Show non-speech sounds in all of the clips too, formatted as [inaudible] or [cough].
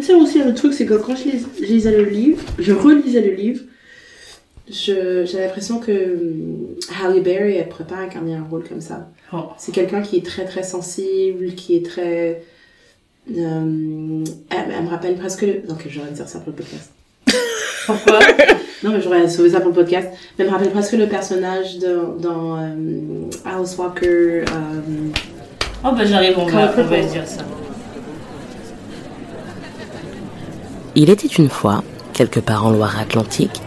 C'est aussi le truc, c'est que quand je, lis- je lisais le livre, je relisais le livre, je- j'ai l'impression que hum, Halle Berry, elle pourrait pas incarner un rôle comme ça. Oh. C'est quelqu'un qui est très très sensible, qui est très... euh, elle, elle me rappelle presque... le- Donc j'aurais dû dire ça pour le podcast. [laughs] Pourquoi? Non, mais j'aurais sauvé ça pour le podcast. Mais elle me rappelle presque le personnage de, dans euh, Alice Walker. Oh bah j'arrive, on va, Color on va Purple. dire ça. Il était une fois, quelque part en Loire-Atlantique,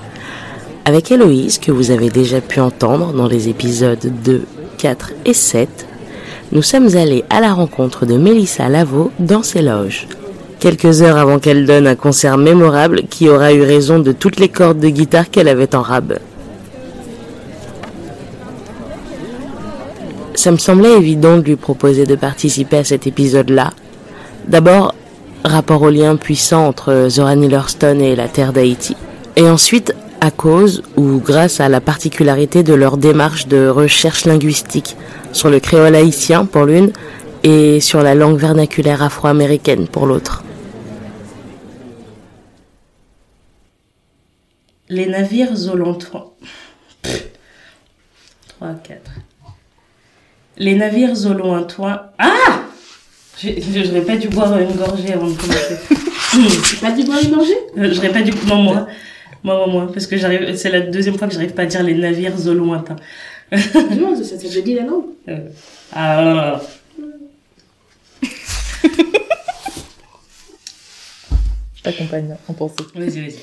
avec Héloïse que vous avez déjà pu entendre dans les épisodes 2, 4 et 7, nous sommes allés à la rencontre de Mélissa Lavaux dans ses loges. Quelques heures avant qu'elle donne un concert mémorable qui aura eu raison de toutes les cordes de guitare qu'elle avait en rab. Ça me semblait évident de lui proposer de participer à cet épisode-là. D'abord, rapport au lien puissant entre Zora Neale Hurston et la terre d'Haïti. Et ensuite, à cause ou grâce à la particularité de leur démarche de recherche linguistique sur le créole haïtien pour l'une et sur la langue vernaculaire afro-américaine pour l'autre. Les navires Zolantois. 3, 4. Les navires au lointain. Ah J'ai- J'aurais pas dû boire une gorgée avant de commencer. C'est pas du bois et manger Euh, J'aurais pas dû. Non, moi. Moi, moi, moi. Parce que j'arrive. C'est la deuxième fois que j'arrive pas à dire les navires au lointain. [laughs] Non, ça, ça te dit la langue. Euh, Ah, là, là, là. Je [laughs] t'accompagne en pensée. Vas-y, vas-y.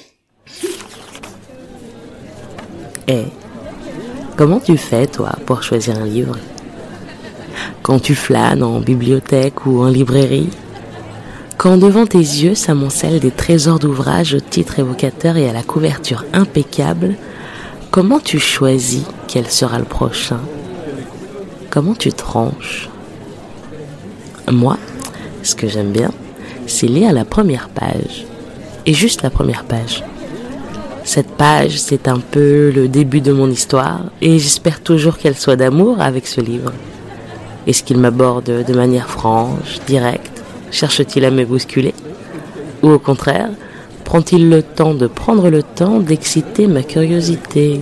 Et comment tu fais, toi, pour choisir un livre? Quand tu flânes en bibliothèque ou en librairie Quand devant tes yeux s'amoncellent des trésors d'ouvrages au titre évocateur et à la couverture impeccable, comment tu choisis quel sera le prochain? Comment tu tranches? Moi, ce que j'aime bien, c'est lire la première page. Et juste la première page. Cette page, c'est un peu le début de mon histoire et j'espère toujours qu'elle soit d'amour avec ce livre. Est-ce qu'il m'aborde de manière franche, directe? Cherche-t-il à me bousculer? Ou au contraire, prend-il le temps de prendre le temps d'exciter ma curiosité?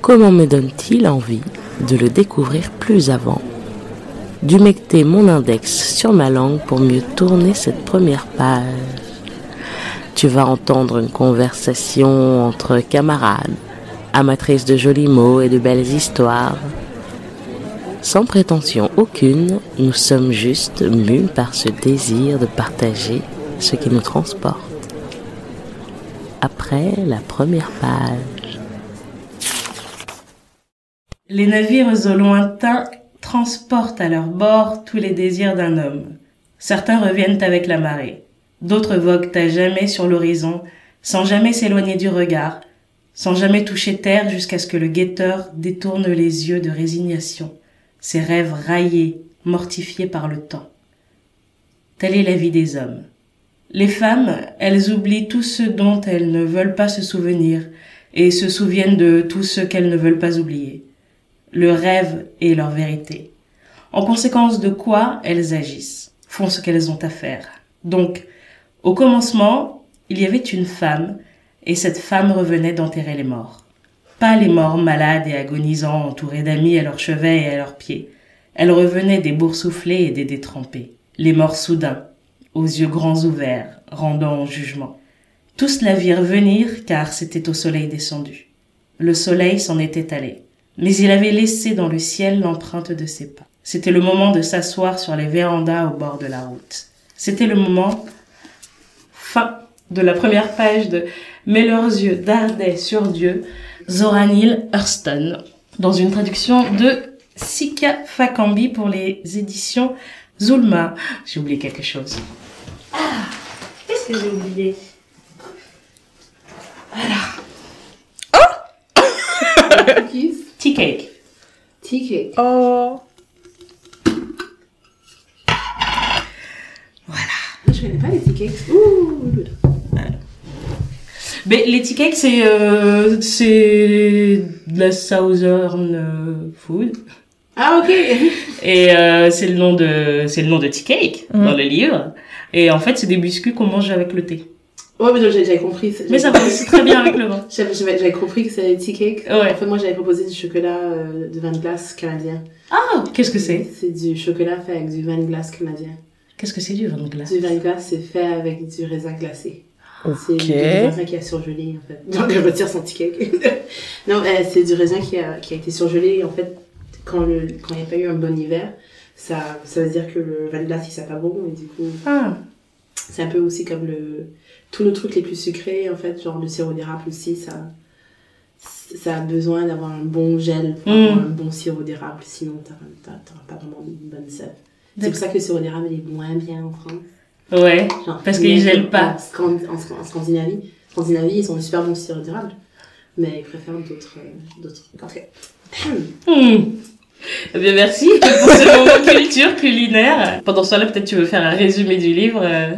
Comment me donne-t-il envie de le découvrir plus avant? D'humecter mon index sur ma langue pour mieux tourner cette première page. Tu vas entendre une conversation entre camarades, amatrices de jolis mots et de belles histoires. Sans prétention aucune, nous sommes juste mus par ce désir de partager ce qui nous transporte. Après la première page. Les navires au lointain transportent à leur bord tous les désirs d'un homme. Certains reviennent avec la marée. D'autres voguent à jamais sur l'horizon, sans jamais s'éloigner du regard, sans jamais toucher terre jusqu'à ce que le guetteur détourne les yeux de résignation, ses rêves raillés, mortifiés par le temps. Telle est la vie des hommes. Les femmes, elles oublient tout ce dont elles ne veulent pas se souvenir et se souviennent de tout ce qu'elles ne veulent pas oublier. Le rêve est leur vérité. En conséquence de quoi elles agissent, font ce qu'elles ont à faire. Donc, au commencement, il y avait une femme, et cette femme revenait d'enterrer les morts. Pas les morts malades et agonisants entourés d'amis à leur chevet et à leurs pieds. Elle revenait des boursouflés et des détrempés. Les morts soudains, aux yeux grands ouverts, rendant en jugement. Tous la virent venir car c'était au soleil descendu. Le soleil s'en était allé, mais il avait laissé dans le ciel l'empreinte de ses pas. C'était le moment de s'asseoir sur les vérandas au bord de la route. C'était le moment fin de la première page de Mais leurs yeux dardaient sur Dieu, Zora Neale Hurston, dans une traduction de Sika Fakambi pour les éditions Zulma. J'ai oublié quelque chose. Ah, qu'est-ce que j'ai oublié? Cookies. [coughs] Tea cake. Tea cake. Oh Je connais pas les tea cakes. Ouh, Mais les tea cakes, c'est euh, c'est de la southern euh, food. Ah, ok. [laughs] Et euh, c'est le nom de c'est le nom de tea cake Mhm. dans le livre. Et en fait, c'est des biscuits qu'on mange avec le thé. Ouais, mais j'avais j'avais compris. Mais ça va aussi très bien avec le vin. [laughs] J'avais j'avais- j'avais compris que c'était tea cake. Ouais. En fait, moi, j'avais proposé du chocolat euh, de vin de glace canadien. Ah, qu'est-ce que c'est? C'est du chocolat fait avec du vin de glace canadien. Qu'est-ce que c'est du vin de glace? Du vin de glace, c'est fait avec du raisin glacé. C'est du raisin qui a surgelé, en fait. Donc, je retire son tea cake. [laughs] non, euh, c'est du raisin qui a, qui a été surgelé. En fait, quand le quand il n'y a pas eu un bon hiver, ça, ça veut dire que le vin de glace, il sent pas bon. Et du coup, Ah, c'est un peu aussi comme le tous nos trucs les plus sucrés en fait genre le sirop d'érable aussi ça ça a besoin d'avoir un bon gel pour Mm. un bon sirop d'érable sinon t'auras pas vraiment une bonne sève c'est pour ça que le sirop d'érable il est moins bien en France ouais. Genre, Parce mais qu'il gèle pas. en, Scan- en, Scan- en Scandinavie Scandinavie ils ont un super bon sirop d'érable mais ils préfèrent d'autres euh, cas [coughs] Hmm. Eh bien, merci pour ce [laughs] moment culture culinaire. Pendant ce temps-là, peut-être tu veux faire un résumé du livre. euh.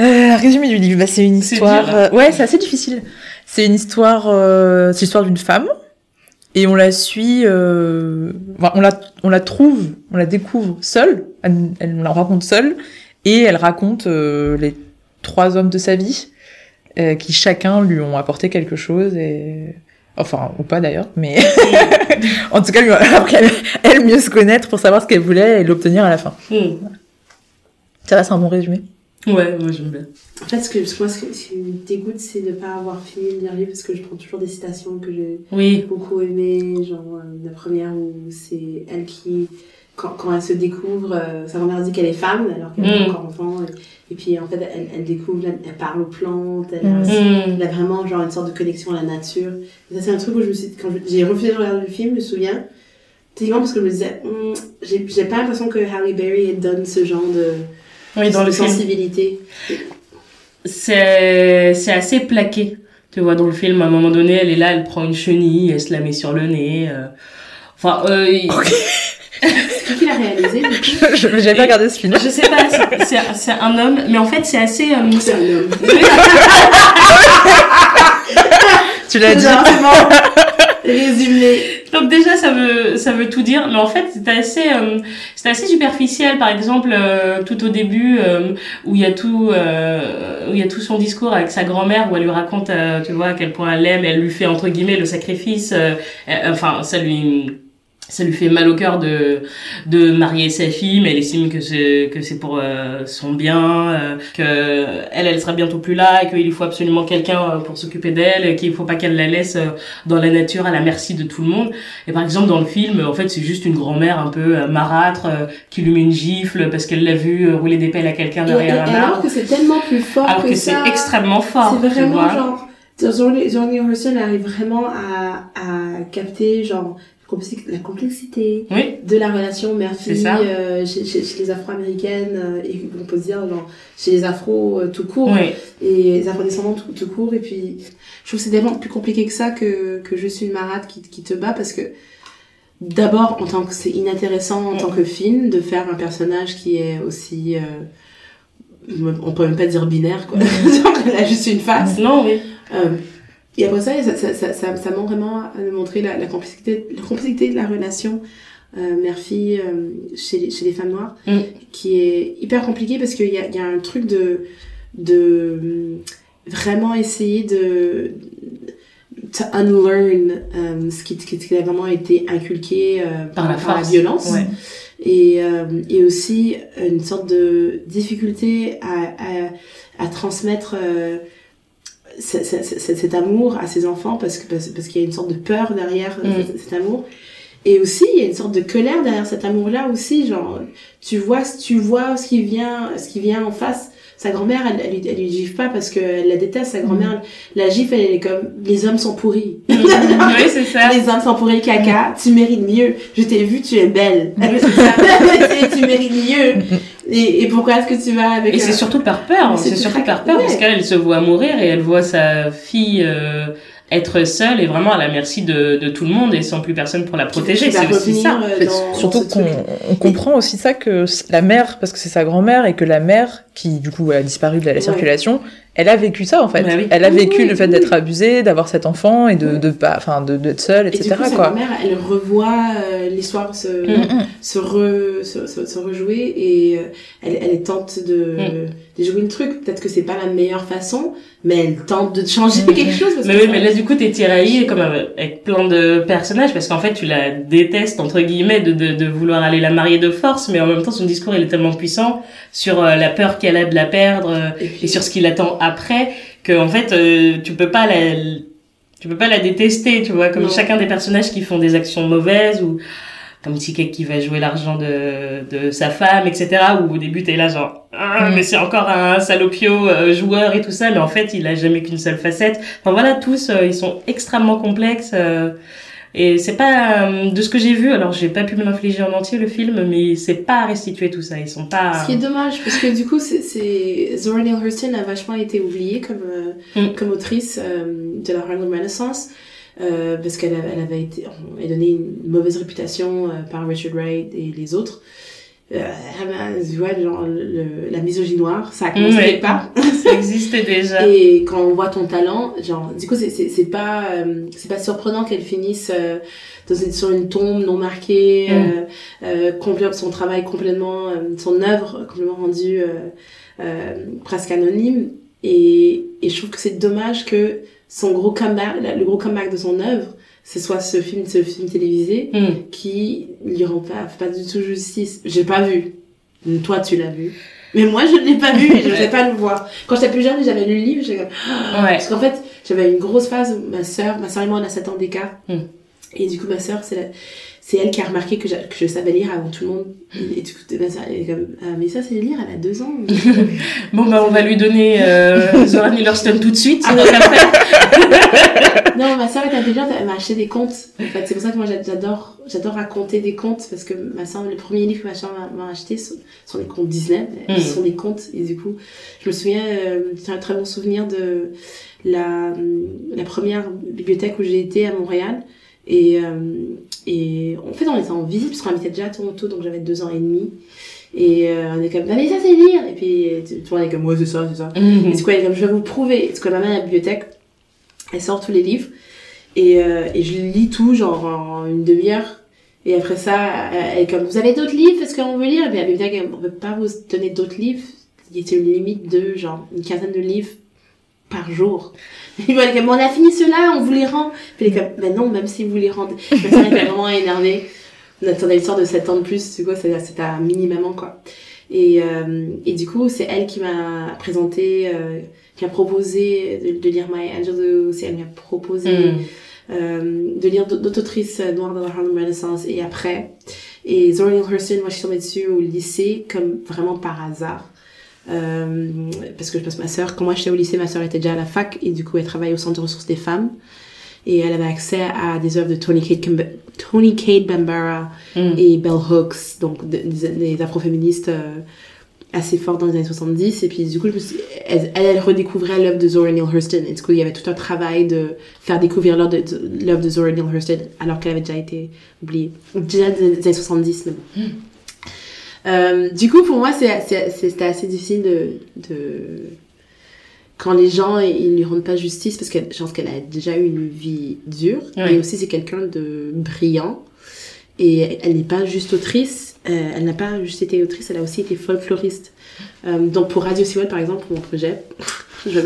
Euh, résumé du livre, bah, c'est une histoire. dur. euh, ouais, c'est assez difficile. C'est une histoire. euh, c'est l'histoire d'une femme et on la suit. euh, enfin, on la, on la trouve, on la découvre seule. Elle, elle- on la rencontre seule et elle raconte euh, les trois hommes de sa vie euh, qui chacun lui ont apporté quelque chose et enfin ou pas d'ailleurs, mais [laughs] en tout cas lui à elle mieux se connaître pour savoir ce qu'elle voulait et l'obtenir à la fin. Hmm. Ça va, c'est un bon résumé. Ouais, moi j'aime bien. En fait, ce que, moi, ce, que- ce qui me dégoûte, c'est de ne pas avoir fini de lire le livre parce que je prends toujours des citations que j'ai Oui. beaucoup aimées. Genre, euh, la première où c'est elle qui, quand, quand elle se découvre, euh, sa grand-mère dit qu'elle est femme alors qu'elle est Mm. encore enfant. Et, et puis, en fait, elle, elle découvre, elle, elle parle aux plantes, elle, a, Mm. Elle a vraiment genre une sorte de connexion à la nature. Et ça, c'est un truc où je me suis, quand j'ai refusé de regarder le film, je me souviens. Typiquement parce que je me disais, Hum, j'ai j'ai pas l'impression que Halle Berry donne ce genre de, Oui, dans de le film. sensibilité. C'est c'est assez plaqué. Tu vois, dans le film, à un moment donné, elle est là, elle prend une chenille, elle se la met sur le nez. euh. Enfin, euh, C'est qui l'a réalisé [laughs] Je J'avais pas regardé ce film. je sais pas, c'est- c'est c'est un homme, mais en fait, c'est assez. euh, C'est un homme. [laughs] Tu l'as dit. Exactement. [laughs] Résumé. Donc déjà ça veut ça veut tout dire mais en fait c'était assez euh, c'était assez superficiel par exemple euh, tout au début euh, où il y a tout euh, où il y a tout son discours avec sa grand-mère où elle lui raconte euh, tu vois à quel point elle l'aime elle lui fait entre guillemets le sacrifice euh, euh, enfin ça lui ça lui fait mal au cœur de de marier sa fille mais elle estime que c'est que c'est pour euh, son bien euh, que elle elle sera bientôt plus là et qu'il lui faut absolument quelqu'un euh, pour s'occuper d'elle et qu'il faut pas qu'elle la laisse euh, dans la nature à la merci de tout le monde et par exemple dans le film en fait c'est juste une grand-mère un peu euh, marâtre euh, qui lui met une gifle parce qu'elle l'a vu rouler des pelles à quelqu'un Et, et derrière un alors arbre que c'est tellement plus fort alors que, que c'est extrêmement fort C'est tu vraiment vois. genre. Johnny Orson arrive vraiment à, à capter genre la complexité oui. de la relation mère-fille euh, chez, chez, chez les afro-américaines euh, et on peut se dire genre chez les afro euh, tout court oui. et les afrodescendants tout, tout court et puis je trouve que c'est tellement plus compliqué que ça que, que je suis une marade qui, qui te bat parce que d'abord en tant que c'est inintéressant en tant que film de faire un personnage qui est aussi euh, on peut même pas dire binaire quoi. Genre elle a juste une face. Non oui et après ça, ça, ça, ça, ça, vraiment à nous montrer la, la, complexité, la complexité de la relation euh, mère-fille euh, chez, chez les femmes noires, Mm. qui est hyper compliqué parce qu'il y a, il y a un truc de, de vraiment essayer de to unlearn euh, ce, qui, ce qui a vraiment été inculqué euh, par la force violence ouais. et, euh, et aussi une sorte de difficulté à, à, à transmettre euh, cet amour à ses enfants parce que parce, parce qu'il y a une sorte de peur derrière euh, Mm. cet, amour. Et aussi il y a une sorte de colère derrière cet amour là aussi genre tu vois tu vois ce qui vient ce qui vient en face. Sa grand-mère elle, elle, lui- elle lui gifle pas parce qu'elle la déteste sa grand-mère. La gifle elle, est comme les hommes sont pourris. [laughs] Oui c'est ça. Les hommes sont pourris caca, tu mérites mieux. Je t'ai vu, tu es belle. [laughs] tu mérites mieux. [laughs] Et, et pourquoi est-ce que tu vas avec Et c'est surtout par peur, C'est surtout par peur, ouais. parce qu'elle elle se voit mourir et elle voit sa fille euh, être seule et vraiment à la merci de, de tout le monde et sans plus personne pour la protéger. C'est aussi ça. euh, dans- surtout qu'on comprend aussi ça que la mère, parce que c'est sa grand-mère, et que la mère qui du coup a disparu de la, la Ouais. circulation, elle a vécu ça en fait. Bah oui. Elle a vécu oui, le fait oui. d'être abusée, d'avoir cet enfant et de de pas, enfin de d'être seule, Et du etc. sa quoi. mère, elle revoit euh, l'histoire se, Mm. Mm, se, re, se, se, se rejouer et euh, elle, elle tente de, de jouer le truc. Peut-être que c'est pas la meilleure façon, mais elle tente de changer Mm. quelque chose. Parce Mais que oui, ça- mais là, du coup, t'es tiraillé comme avec plein de personnages parce qu'en fait, tu la détestes, entre guillemets, de, de, de vouloir aller la marier de force, mais en même temps, son discours, il est tellement puissant sur euh, la peur qu'elle a de la perdre euh, Et puis- et sur ce qui l'attend après que, en fait, euh, tu peux pas la, tu peux pas la détester, tu vois, comme Non. chacun des personnages qui font des actions mauvaises ou comme Ticket qui va jouer l'argent de, de sa femme, etc. Où au début t'es là genre, ah, Mm. mais c'est encore un salopio euh, joueur et tout ça, mais en fait il a jamais qu'une seule facette. Enfin voilà, tous euh, ils sont extrêmement complexes. euh, et c'est pas euh, de ce que j'ai vu, alors j'ai pas pu me l'infliger en entier le film, mais c'est pas à restituer tout ça. Ils sont pas. Ce qui est dommage, parce que du coup, c'est- c'est Zora Neale Hurston a vachement été oubliée comme, euh, Mm. comme autrice euh, de la Harlem Renaissance, euh, parce qu'elle elle avait été, a donné une mauvaise réputation par Richard Wright et les autres. Euh, tu vois, genre, le- la misogynoire, ça a commencé Ouais. quelque part. [laughs] ça existait déjà. Et quand on voit ton talent, genre, du coup, c'est- c'est c'est pas, euh, c'est pas surprenant qu'elle finisse euh, dans une, sur une tombe non marquée, Mm. euh, euh, son travail complètement, euh, son œuvre complètement rendue euh, euh, presque anonyme. Et, et je trouve que c'est dommage que son gros comeback, le gros comeback de son œuvre, ce soit ce film, ce film télévisé Mm. qui lui rend pas, pas du tout justice. J'ai pas vu. Toi, tu l'as vu. Mais moi, je ne l'ai pas vu et je [laughs] ne sais pas le voir. Quand j'étais plus jeune, j'avais lu le livre, j'étais comme, [gasps] Ouais. parce qu'en fait, j'avais une grosse phase où ma sœur, ma sœur et moi, on a 7 ans d'écart. Mm. Et du coup, ma sœur, c'est la- c'est elle qui a remarqué que, je savais lire avant tout le monde. Et du coup, ma sœur, elle est comme, ah, mais ça, c'est lire, elle a 2 ans. [laughs] Bon bah on va lui donner euh, Zora tout de suite. Ah, [laughs] non, ma sœur est intelligente, elle m'a acheté des contes. En fait, c'est pour ça que moi, j'a- j'adore, j'adore raconter des contes parce que ma sœur, le premier livre que ma sœur m'a- acheté sont, sont des contes Disney. Mm. Ce sont des contes. Et du coup, je me souviens, euh, j'ai un très bon souvenir de la, la première bibliothèque où j'ai été à Montréal. Et, euh, et en fait, on était en visite parce qu'on habitait déjà à Toronto, donc j'avais deux ans et demi. Et euh, on est comme, bah, mais ça, c'est lire! Et puis, tout le monde est comme, ouais, c'est ça, c'est ça. [laughs] Et Mhm. du coup, elle est comme, je vais vous prouver. Et du coup, ma mère à la bibliothèque, elle sort tous les livres. Et, euh, et je lis tout, genre, en une demi-heure. Et après ça, elle elle est comme, vous avez d'autres livres? Est-ce qu'on veut lire? Et puis la bibliothèque, elle, on peut pas vous donner d'autres livres. Il y a une limite de, genre, une quinzaine de livres par jour. Elle est comme, on a fini cela, on vous les rend. Puis elle est comme, ben non, même si vous les rendez. Ma sœur était vraiment énervée. On attendait une sorte de 7 ans de plus, du coup, c'est c'est à mini-maman, quoi. Et, euh, et du coup, c'est elle qui m'a présenté, euh, qui m'a proposé de, de lire Maya Angelou, c'est elle qui m'a proposé Mm. euh, de lire d'autres autrices euh, noires dans la Harlem Renaissance et après. Et Zora Neale Hurston, moi je suis tombée dessus au lycée comme vraiment par hasard. Euh, parce que je pense que ma sœur, quand moi j'étais au lycée, ma sœur était déjà à la fac et du coup elle travaillait au centre de ressources des femmes. Et elle avait accès à des œuvres de Tony Kate, Tony Kate Bambara Mm. et Bell Hooks, donc de- des, des afroféministes euh, assez fortes dans les années 70. Et puis du coup, je me suis- elle, redécouvrait l'œuvre de Zora Neale Hurston. Et du coup, il y avait tout un travail de faire découvrir l'œuvre de, Zora Neale Hurston alors qu'elle avait déjà été oubliée. Déjà des des années 70, mais bon. Euh, du coup, pour moi, c'était assez difficile de, de... Quand les gens, ils lui rendent pas justice, parce que je pense qu'elle a déjà eu une vie dure, Ouais. et aussi c'est quelqu'un de brillant, et elle n'est pas juste autrice, euh, elle n'a pas juste été autrice, elle a aussi été folkloriste. Euh, donc pour Radio Sewell, par exemple, pour mon projet, [laughs] je...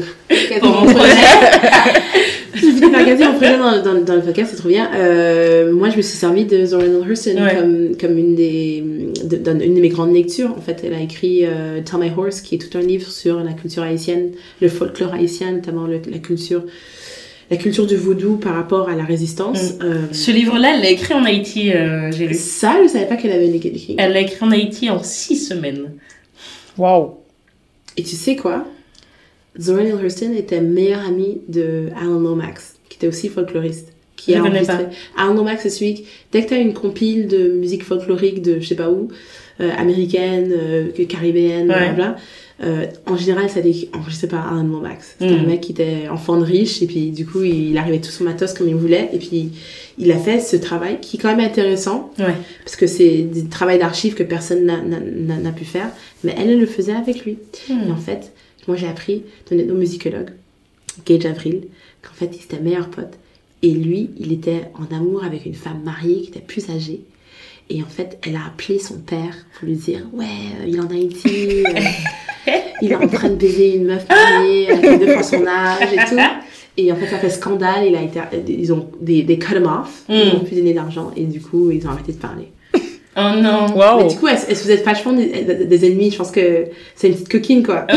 Pour mon projet. [laughs] je vais faire regarder mon projet dans, dans, dans le podcast, c'est trop bien. Euh, moi, je me suis servi de Zora Neale Hurston Ouais. comme, comme une, des, de, dans une de mes grandes lectures. En fait, elle a écrit euh, Tell My Horse, qui est tout un livre sur la culture haïtienne, le folklore haïtien, notamment le- la culture la culture du vaudou par rapport à la résistance. Euh, Ce livre-là, elle l'a écrit en Haïti, euh, j'ai lu. ça, je savais pas qu'elle avait écrit. Elle l'a écrit en Haïti en six semaines. Waouh. Et tu sais quoi? Zora Neale Hurston était meilleure amie de Alan Lomax, qui était aussi folkloriste. qui Je a connais enregistré. Arnaud Max, c'est celui qui, dès que t'as une compile de musique folklorique de je sais pas où, euh, américaine, euh, que caribéenne, Ouais. euh, en général, ça a été enregistré par Arnaud Max. C'était Mm. un mec qui était enfant de riche et puis du coup, il arrivait tout son matos comme il voulait et puis il a fait ce travail qui est quand même intéressant Ouais. parce que c'est du travail d'archives que personne n'a- pu faire, mais elle, elle le faisait avec lui. Et Hmm. en fait, moi j'ai appris de notre musicologue, Gage Avril, qu'en fait il était meilleur pote. Et lui, il était en amour avec une femme mariée qui était plus âgée. Et en fait, elle a appelé son père pour lui dire Ouais, euh, il en Haïti, euh, il est en train de baiser une meuf mariée avec deux fois son âge et tout. Et en fait, ça fait scandale. Il a été, ils ont des, des cut him off, ils n'ont plus donné d'argent et du coup, ils ont arrêté de parler. Oh non. Mais Waouh. du coup, est-ce que vous êtes vachement des, des ennemis? Je pense que c'est une petite coquine, quoi. Ouais.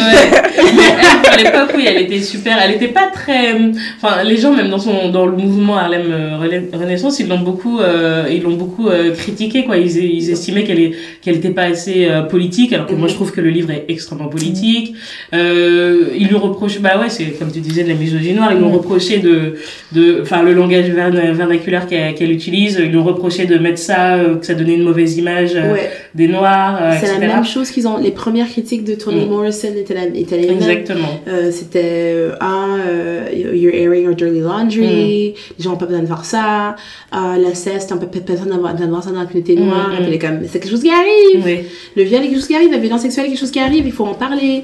Mais [laughs] elle, à l'époque, oui, elle était super. Elle était pas très. Enfin, les gens, même dans son, dans le mouvement Harlem euh, Renaissance, ils l'ont beaucoup, euh, ils l'ont beaucoup euh, critiqué, quoi. Ils, ils estimaient qu'elle est, qu'elle était pas assez euh, politique, alors que moi, je trouve que le livre est extrêmement politique. Euh, ils lui reprochent, bah ouais, c'est comme tu disais de la misogynie noire. Ils lui ont Mhm. reproché de, de, enfin, le langage vern- vernaculaire qu'elle qu'elle utilise. Ils lui ont reproché de mettre ça, que ça donnait une mauvaise image euh, Ouais. des noirs, euh, C'est la même chose qu'ils ont. Les premières critiques de Toni Mm. Morrison étaient, la, étaient les mêmes. Exactement. Euh, c'était euh, ah euh, you're airing your dirty laundry les gens ont pas besoin de voir ça ah l'inceste on peut pas besoin d'avoir ça dans la communauté Mm, noire mm. et puis elle est comme c'est quelque chose qui arrive Oui. le viol est quelque chose qui arrive la violence sexuelle est quelque chose qui arrive il faut en parler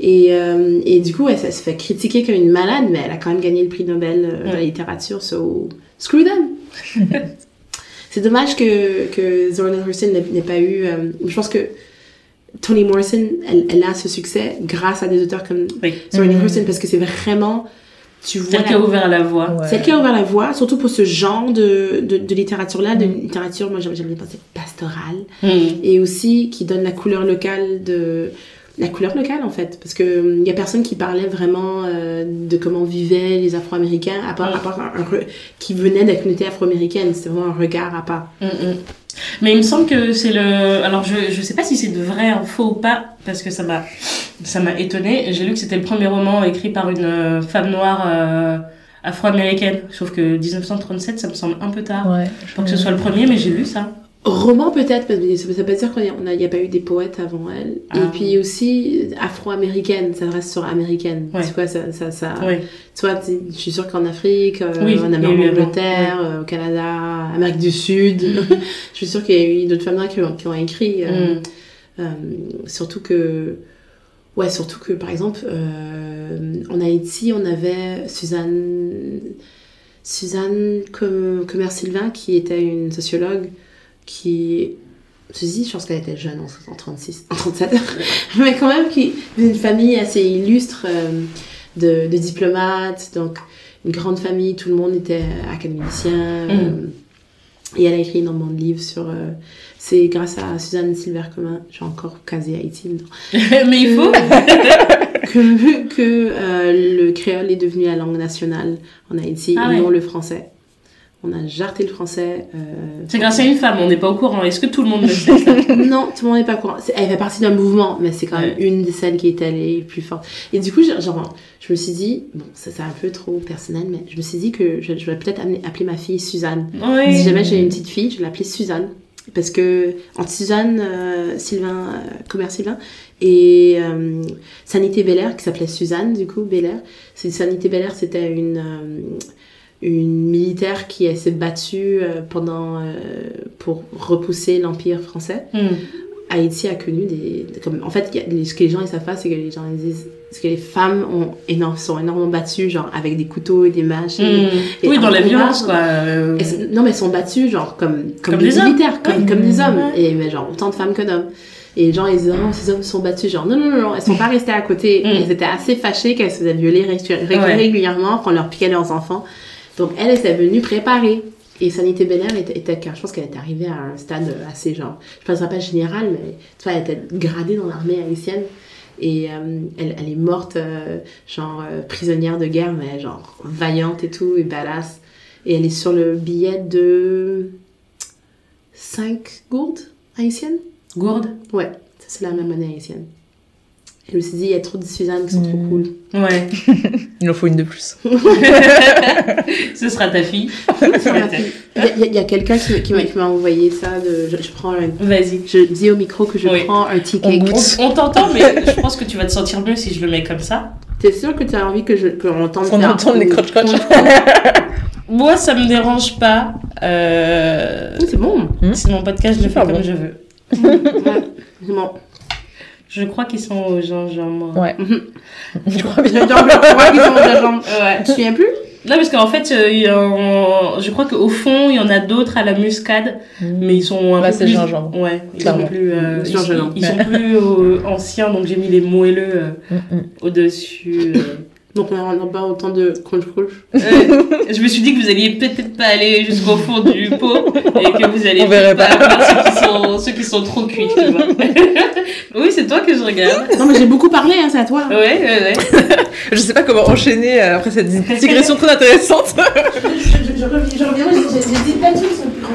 et, euh, et du coup elle, elle se fait critiquer comme une malade mais elle a quand même gagné le prix Nobel euh, de la Mm. littérature so screw them [laughs] c'est dommage que que Zora Hurston n'ait pas eu euh, je pense que Toni Morrison, elle, elle a ce succès grâce à des auteurs comme Oui. Zora Mhm. Hurston parce que c'est vraiment tu vois Celle qui a ouvert la voie. Ouais. celle qui a ouvert la voie surtout pour ce genre de, de, de Mhm. littérature moi j'aime bien penser pastorale Hmm. et aussi qui donne la couleur locale de la couleur locale en fait parce que il y a personne qui parlait vraiment euh, de comment vivaient les Afro-Américains à part, à part un- un re- qui venait de la communauté afro-américaine c'était vraiment un regard à part Mm, mm. Mais il me semble que c'est le. Alors je je sais pas si c'est de vrai info ou pas parce que ça m'a ça m'a étonné. J'ai lu que c'était le premier roman écrit par une euh, femme noire euh, afro-américaine. Sauf que 1937, ça me semble un peu tard Ouais. pour que ce soit le premier, mais j'ai lu ça. Roman peut-être, parce que ça veut pas dire qu'il n'y a, pas eu des poètes avant elle. Et Ah. puis aussi afro-américaine, ça reste sur américaine. Ouais. Tu vois, ça, ça, ça... Tu vois, je suis sûre qu'en Afrique, euh, Oui, en a Angleterre, euh, au Canada, Amérique du Sud, [laughs] je suis sûre qu'il y a eu d'autres femmes noires qui ont, qui ont écrit. euh, Mm. euh, surtout que, ouais, surtout que par exemple, en Haïti, on avait Suzanne, Suzanne Com- Comer-Sylvain qui était une sociologue qui, ceci, je pense qu'elle était jeune en, en 36, en 37, mais quand même qui d'une famille assez illustre euh, de, de diplomates, donc une grande famille, tout le monde était académicien. euh, et elle a écrit énormément de livres sur. euh, c'est grâce à Suzanne Silver-Commun, j'ai encore casé Haïti, dedans, [laughs] mais il faut. que, que euh, le créole est devenu la langue nationale en Haïti Ah et ouais. non le français. On a jarté le français. euh, C'est grâce à une femme, on n'est pas au courant. Est-ce que tout le monde le sait ça [laughs] non, tout le monde n'est pas au courant. Elle fait partie d'un mouvement, mais c'est quand même Ouais. une de celles qui est allée plus forte. Et du coup, genre, je me suis dit, bon, ça c'est un peu trop personnel, mais je me suis dit que je, je vais peut-être appeler ma fille Suzanne. Oui. Si jamais j'ai une petite fille, je vais l'appeler Suzanne. Parce que entre Suzanne, euh, Sylvain, euh, Commerce Sylvain, et euh, Sanité Belair, qui s'appelait Suzanne, du coup, Belair. Sanité Belair, c'était une, euh, une militaire qui s'est battue euh, pendant, euh, pour repousser l'Empire français. Mm. Haïti a connu des. Comme, en fait, a- ce que les gens ils savent pas, c'est que les gens ils disent. Parce que les femmes ont énorme, sont énormément battues, genre avec des couteaux et des mâches. et- Mm. et Oui, dans la violence, quoi. elles non, mais elles sont battues, genre, comme, comme, Comme des, des hommes. militaires, comme, comme des hommes. Et mais genre, autant de femmes que d'hommes. Et les gens, ils disent, oh, ces hommes sont battus. Genre, non, non, non, non, elles sont pas restées à côté. Mm. Elles étaient assez fâchées qu'elles se faisaient violer régulièrement, qu'on leur piquait leurs enfants. Donc, elles étaient venues préparer. Et Sanité Belair était, était, je pense qu'elle était arrivée à un stade assez, genre, je ne pense pas général, mais tu vois, elle était gradée dans l'armée haïtienne. Et euh, elle, elle est morte, euh, genre, euh, prisonnière de guerre, mais genre, vaillante et tout, et badass. Et elle est sur le billet de 5 gourdes haïtiennes? Gourde? Ouais, c'est la même monnaie haïtienne. Je me suis dit, il y a trop de Suzanne qui sont trop Mm. cool. Ouais, [laughs] Il en faut une de plus. [laughs] ce sera ta fille. Il y a, quelqu'un qui, m'a- qui envoyé ça. De, je, je prends un- Vas-y. je dis au micro que je Oui. prends un tea On t'entend, mais je pense que tu vas te sentir mieux si je le mets comme ça. T'es sûr que tu as envie que je qu'on entende Qu'on entende les crotch-crotch. Moi, ça me dérange pas. Euh... C'est bon. C'est mon podcast, je le fais comme bon. je veux. Ouais. C'est bon. Je crois qu'ils sont au gingembre. Ouais. [laughs] [laughs] Je crois bien. Le point qu'ils ont de la jambe. Ouais. [laughs] Tu te souviens plus? Non, parce qu'en fait, euh, il y a- je crois qu'au fond, il y en a d'autres à la muscade, mais ils sont un Là, peu c'est plus... gingembre. Ouais, ils Clairement. sont plus, euh, ils, Gingembre. ils sont plus euh, anciens, donc j'ai mis les moelleux euh, Mm, mm. au-dessus. Euh. Donc on n'a pas autant de crunch crunch. Euh, je me suis dit que vous alliez peut-être pas aller jusqu'au fond du pot et que vous allez On verrait pas avoir ceux qui sont, ceux qui sont trop cuits, tu vois. [laughs] oui, c'est toi que je regarde. Non mais j'ai beaucoup parlé, hein, c'est à toi. Ouais, ouais, ouais. [laughs] Je sais pas comment enchaîner euh, après cette digression très intéressante. [laughs] Je, je reviens, je reviens, j'ai j'ai dit plein de trucs,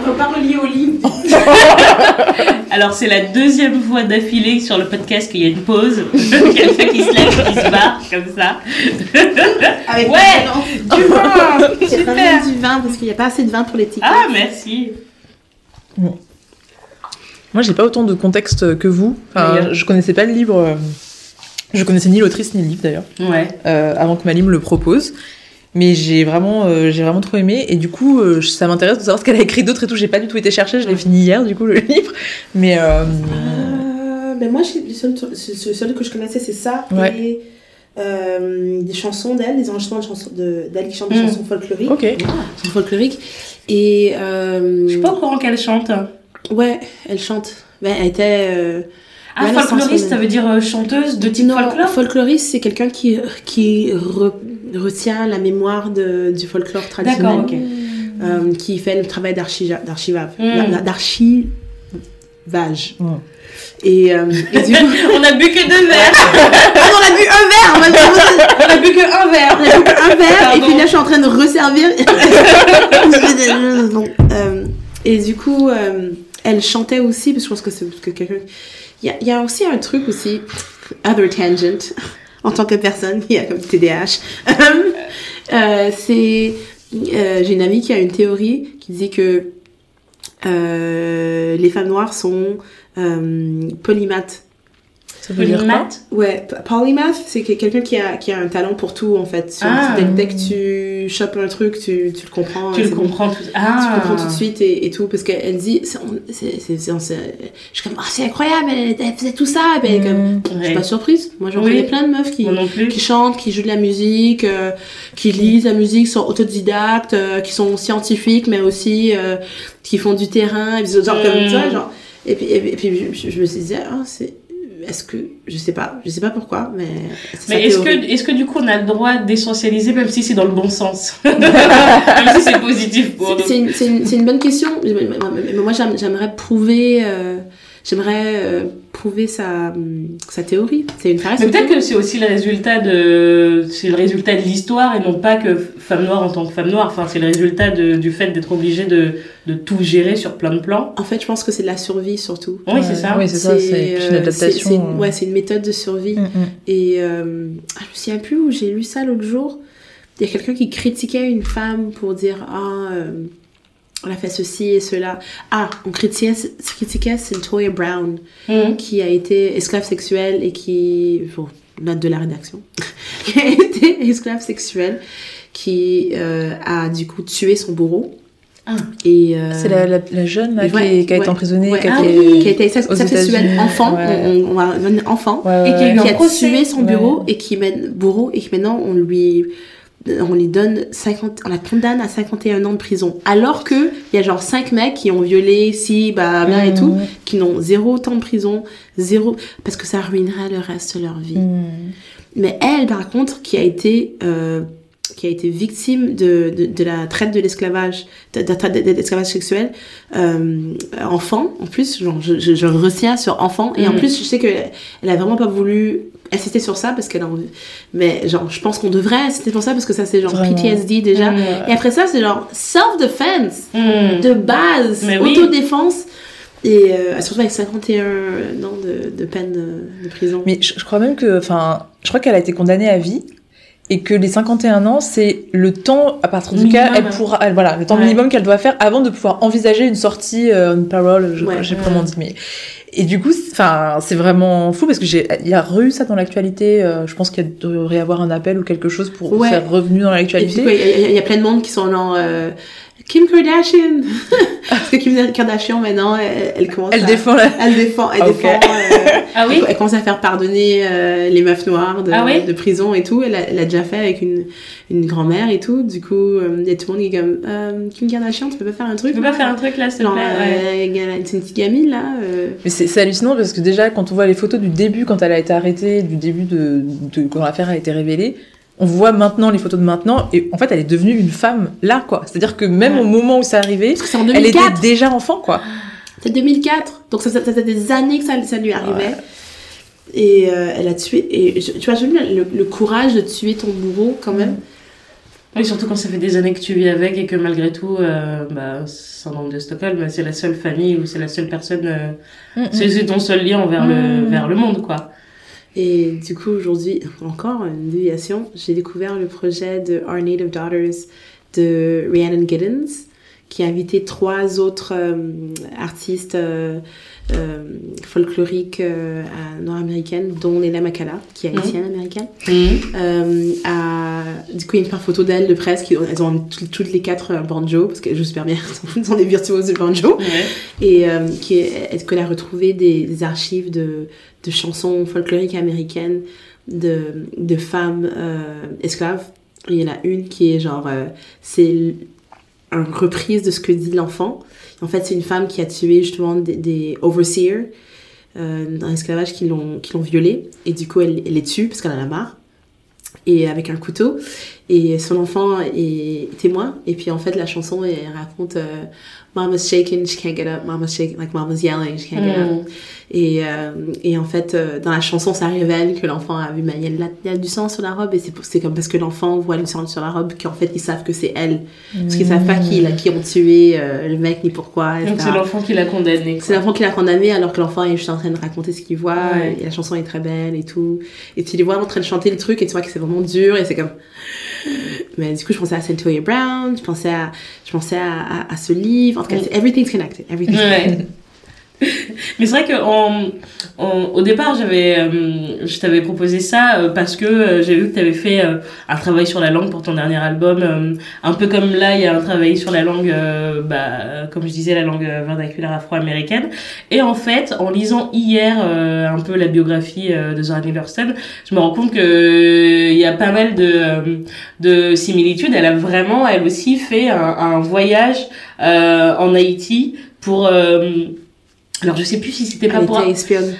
on va pas relier au livre. [laughs] Alors, c'est la deuxième fois d'affilée sur le podcast qu'il y a une pause. [laughs] Quelqu'un qui se lève, qui se barre, comme ça. [laughs] Avec Ouais, du vin Super du vin parce qu'il n'y a pas assez de vin pour les tickets. Ah, merci Moi, j'ai pas autant de contexte que vous. Enfin, D'ailleurs. je connaissais pas le livre. euh, Je connaissais ni l'autrice ni le livre d'ailleurs, Ouais. euh, avant que Mali me le propose. Mais j'ai vraiment, euh, j'ai vraiment trop aimé. Et du coup, euh, ça m'intéresse de savoir ce qu'elle a écrit d'autre et tout. J'ai pas du tout été chercher. Je l'ai fini hier, du coup, le [laughs] livre. Mais euh, Euh, ben moi, le seul, le seul que je connaissais, c'est ça. Ouais. Et euh, des chansons d'elle, des enregistrements de chansons de- d'elle qui chante des Mm. chansons folkloriques. ok. Chansons folkloriques. Et. Euh, Je suis pas au courant qu'elle chante. Ouais, elle chante. Ben, elle était. euh, Ah, Ouais, la folkloriste, ça veut dire chanteuse de type non, folklore? folkloriste, c'est quelqu'un qui, qui re- retient la mémoire de, du folklore traditionnel. D'accord, ok. Euh, qui fait le travail d'archiva- d'archivage. Mm. D'archivage. Mm. Et, euh, et du coup. [laughs] On a bu que deux verres Ah, on a bu un verre! On a bu, On a bu que un verre on a bu un verre, et Pardon. puis là, je suis en train de resservir. Bon, [laughs] [laughs] euh, et du coup, euh, elle chantait aussi, parce que je pense que c'est que quelqu'un. Il y y a aussi un truc aussi, other tangent, en tant que personne [laughs] qui a comme TDAH. Euh, c'est. euh, J'ai une amie qui a une théorie qui dit que euh, les femmes noires sont euh, polymathes. Ça veut dire quoi? Polymath? Ouais, polymath, c'est que- quelqu'un qui a, qui a un talent pour tout en fait. Ah. dès, dès que tu chopes un truc, tu, tu le comprends. Tu le bon. comprends tout Tu Ah comprends tout de suite et, et tout, parce qu'elle dit, c'est, c'est, je suis comme, ah, c'est incroyable, elle, elle faisait tout ça, et puis elle est comme, Mm. je suis pas surprise. Moi, j'en Oui. connais plein de meufs qui, qui chantent, qui jouent de la musique, euh, qui lisent la musique, sont autodidactes, euh, qui sont scientifiques, mais aussi euh, qui font du terrain, et puis, genre comme Mm. ça, genre. Et puis, et, puis- et puis je, je me suis dit, ah, c'est, est-ce que, je sais pas, je sais pas pourquoi, mais. Mais est-ce que, est-ce que du coup on a le droit d'essentialiser même si c'est dans le bon sens [laughs] Même si c'est positif pour C'est- nous. C'est une, bonne question. Moi, j'aime- j'aimerais prouver, euh, j'aimerais euh, prouver sa, sa théorie. C'est une Mais peut-être que c'est aussi le résultat de c'est le résultat de l'histoire et non pas que femme noire en tant que femme noire. Enfin, c'est le résultat de- du fait d'être obligée de, de tout gérer sur plein de plans. En fait, je pense que c'est de la survie surtout. Oui, c'est ça. Oui, c'est ça. C'est une euh, adaptation. c'est- euh. ouais, c'est une méthode de survie. Mm, mm. Et euh, ah, je me souviens plus où j'ai lu ça l'autre jour. Il y a quelqu'un qui critiquait une femme pour dire ah euh, elle a fait ceci et cela. Ah, on critiquait, critiquait Cynthia Brown. Mhm. qui a été esclave sexuel et qui, bon, note de la rédaction, [laughs] qui a été esclave sexuel, qui euh, a du coup tué son bourreau. Ah. Et, euh, C'est la, la, la jeune là, qui, ouais, est- qui a été emprisonnée, ouais. qui a Ah été- oui, qui a été esclave aux sexuel États-Unis, enfant, ouais. on, on enfant, Ouais, Et qui a qui tué son Ouais. bureau et qui mène bourreau et qui maintenant on lui on lui donne 50 on la condamne à 51 ans de prison alors que il y a genre 5 mecs qui ont violé si bah bla et Mm. tout qui n'ont zéro temps de prison zéro parce que ça ruinerait le reste de leur vie Mm. mais elle, par contre, qui a été, euh, qui a été victime de, de, de la traite de l'esclavage, de, de, l'esclavage sexuel, euh, enfant, en plus, genre, je, je, je retiens sur enfant, et en Mhm. plus, je sais que elle a vraiment pas voulu insister sur ça parce qu'elle a envie. Mais genre, je pense qu'on devrait insister pour ça parce que ça, c'est genre Vraiment. PTSD déjà. Mhm. Et après ça, c'est genre self-defense Mhm. de base, Mais oui. autodéfense. Et euh, surtout avec 51 ans de, de peine de, de prison. Mais je, je crois même que, enfin, je crois qu'elle a été condamnée à vie et que les 51 ans, c'est le temps à partir duquel elle pourra, elle, voilà, le temps Ouais. minimum qu'elle doit faire avant de pouvoir envisager une sortie, euh, une parole, je Ouais, je sais pas comment on dit, mais et du coup, enfin, c'est vraiment fou parce que j'ai, il y a eu ça dans l'actualité. euh, je pense qu'il devrait y avoir un appel ou quelque chose pour Ouais. faire revenu dans l'actualité. il y, y a plein de monde qui sont genre euh, Kim Kardashian. [laughs] Parce que Kim Kardashian maintenant, elle, elle commence. Elle à- défend la. Elle défend. Elle Ah, défend. euh, [laughs] Ah oui? elle, elle commence à faire pardonner euh, les meufs noires de, Ah oui? de prison et tout. Elle a, elle a déjà fait avec une, une grand-mère et tout. Du coup, euh, il y a tout le monde qui est comme euh, Kim Kardashian, tu peux pas faire un truc? Tu peux pas faire un truc là, s'il te plaît ouais. c'est une petite gamine là. euh, Mais c'est c'est hallucinant parce que déjà, quand on voit les photos du début, quand elle a été arrêtée, du début de, de quand l'affaire a été révélée, on voit maintenant les photos de maintenant et en fait, elle est devenue une femme là, quoi. C'est-à-dire que même Ouais. au moment où c'est en elle 2004. était déjà enfant, quoi. C'est 2004. Donc ça, ça, ça fait des années que ça, ça lui arrivait. Et euh, elle a tué. Et je- tu vois, vu le, le courage de tuer ton bourreau quand même. Oui, surtout quand ça fait des années que tu vis avec et que malgré tout, euh, bah, syndrome de Stockholm, c'est la seule famille ou c'est la seule personne, euh, c'est c'est ton seul lien vers, le, Mm. vers le monde, quoi. Et du coup, aujourd'hui, encore une déviation, j'ai découvert le projet de Our Native Daughters de Rhiannon Giddens, qui a invité trois autres euh, artistes euh, euh, folkloriques euh, nord-américaines, dont Léla Makala, qui est Mhm. haïtienne américaine. Euh. Du coup, il y a une photo d'elles de presse. Qui... Elles ont toutes, les quatre un banjo, parce qu'elles jouent super bien. Elles sont des virtuoses de banjo. Ouais. Et qui est, est-ce qu'elle a retrouvé des, des archives de, de chansons folkloriques américaines de, de femmes esclaves. Il y en a une qui est genre, euh, c'est une reprise de ce que dit l'enfant. En fait, c'est une femme qui a tué justement des, des overseers euh, dans l'esclavage qui l'ont violée. Et du coup, elle, elle les tue parce qu'elle en a marre. Et avec un couteau. Et son enfant est témoin. Et puis en fait, la chanson, elle raconte euh, Mama's shaking, she can't get up. Mama's shaking, like Mama's yelling, she can't get up. Mm. Et, euh, et en fait, euh, dans la chanson, ça révèle que l'enfant a vu, mais il y, a y du sang sur la robe, et c'est comme parce que l'enfant voit du sang sur la robe qu'en fait, ils savent que c'est elle. Parce qu'ils savent pas qui, la- qui ont tué euh, le mec, ni pourquoi, etc. Donc c'est l'enfant qui l'a condamné. C'est l'enfant qui l'a condamné alors que l'enfant est juste en train de raconter ce qu'il voit Ouais. et la chanson est très belle et tout. Et tu les vois en train de chanter le truc et tu vois que c'est vraiment dur et c'est comme. Mais du coup, je pensais à Centoya Brown, je pensais à, je pensais à, à, à ce livre. En tout cas, everything's connected. Everything's connected. [laughs] Mais c'est vrai que en, au départ, j'avais, euh, je t'avais proposé ça euh, parce que euh, j'ai vu que tu avais fait euh, un travail sur la langue pour ton dernier album, un peu comme là, il y a un travail sur la langue, bah, comme je disais, la langue vernaculaire afro-américaine. Et en fait, en lisant hier un peu la biographie de Zora Neale je me rends compte que il y a pas mal de, de similitudes. Elle a vraiment, elle aussi, fait un, un voyage en Haïti pour alors je sais plus si c'était pas Elle pour était espionne.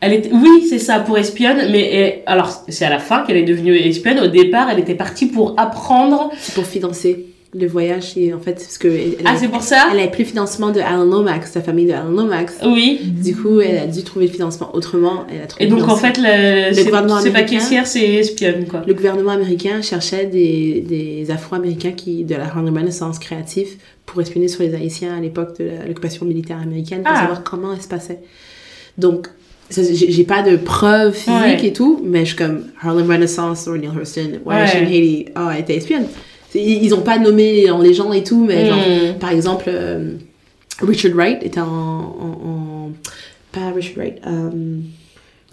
elle était oui c'est ça pour espionne mais euh, alors c'est à la fin qu'elle est devenue espionne au départ elle était partie pour apprendre C'est pour financer le voyage et en fait, parce que. Elle, ah c'est pour ça? Elle avait plus le financement de Alan Lomax, sa famille de Alan Lomax. oui Du coup, elle a dû trouver le financement autrement. Elle a trouvé et le donc en fait le, c'est- gouvernement c'est pas caissière c'est espionne quoi Le gouvernement américain cherchait des, des Afro-Américains qui, de la Harlem Renaissance créative pour espionner sur les Haïtiens à l'époque de l'occupation militaire américaine pour Ah. savoir comment elle se passait. Donc, j'ai pas de preuves physiques Ouais. et tout, mais je suis comme Harlem Renaissance ou Neil Hurston, Why Ouais. Haiti, oh, elle était espionne. Ils ils ont pas nommé les gens et tout, mais genre, Mm. par exemple, euh, Richard Wright était en, en, en- Pas Richard Wright. euh,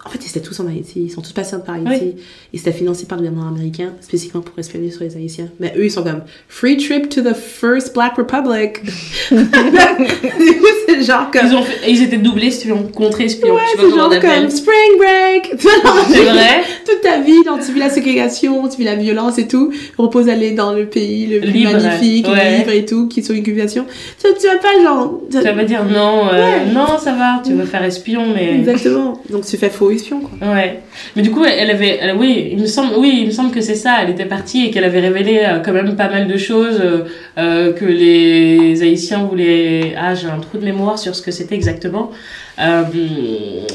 en fait, ils étaient tous en Haïti. Ils sont tous passés par Haïti. Et c'était financé par le gouvernement américain, spécifiquement pour espionner sur les Haïtiens. Mais eux, ils sont comme Free trip to the first Black Republic. [laughs] du coup, c'est genre comme. ils ont fait- ils étaient doublés contre espions Ouais, pas c'est genre comme Spring Break. [laughs] Tu c'est vrai? Toute ta vie, genre, tu vis la ségrégation, tu vis la violence et tout. Tu proposes d'aller dans le pays le plus Libre, magnifique, ouais. libre et tout, qui est sur incubation. Tu, tu vas pas, genre. tu- ça va dire non euh, Ouais. non ça va tu veux faire espion mais Exactement. Donc tu fais faux Ouais. Mais du coup, elle avait, oui, il me semble, oui, il me semble que c'est ça. Elle était partie et qu'elle avait révélé euh, quand même pas mal de choses euh, euh, que les Haïtiens voulaient. Ah, j'ai un trou de mémoire sur ce que c'était exactement. Euh,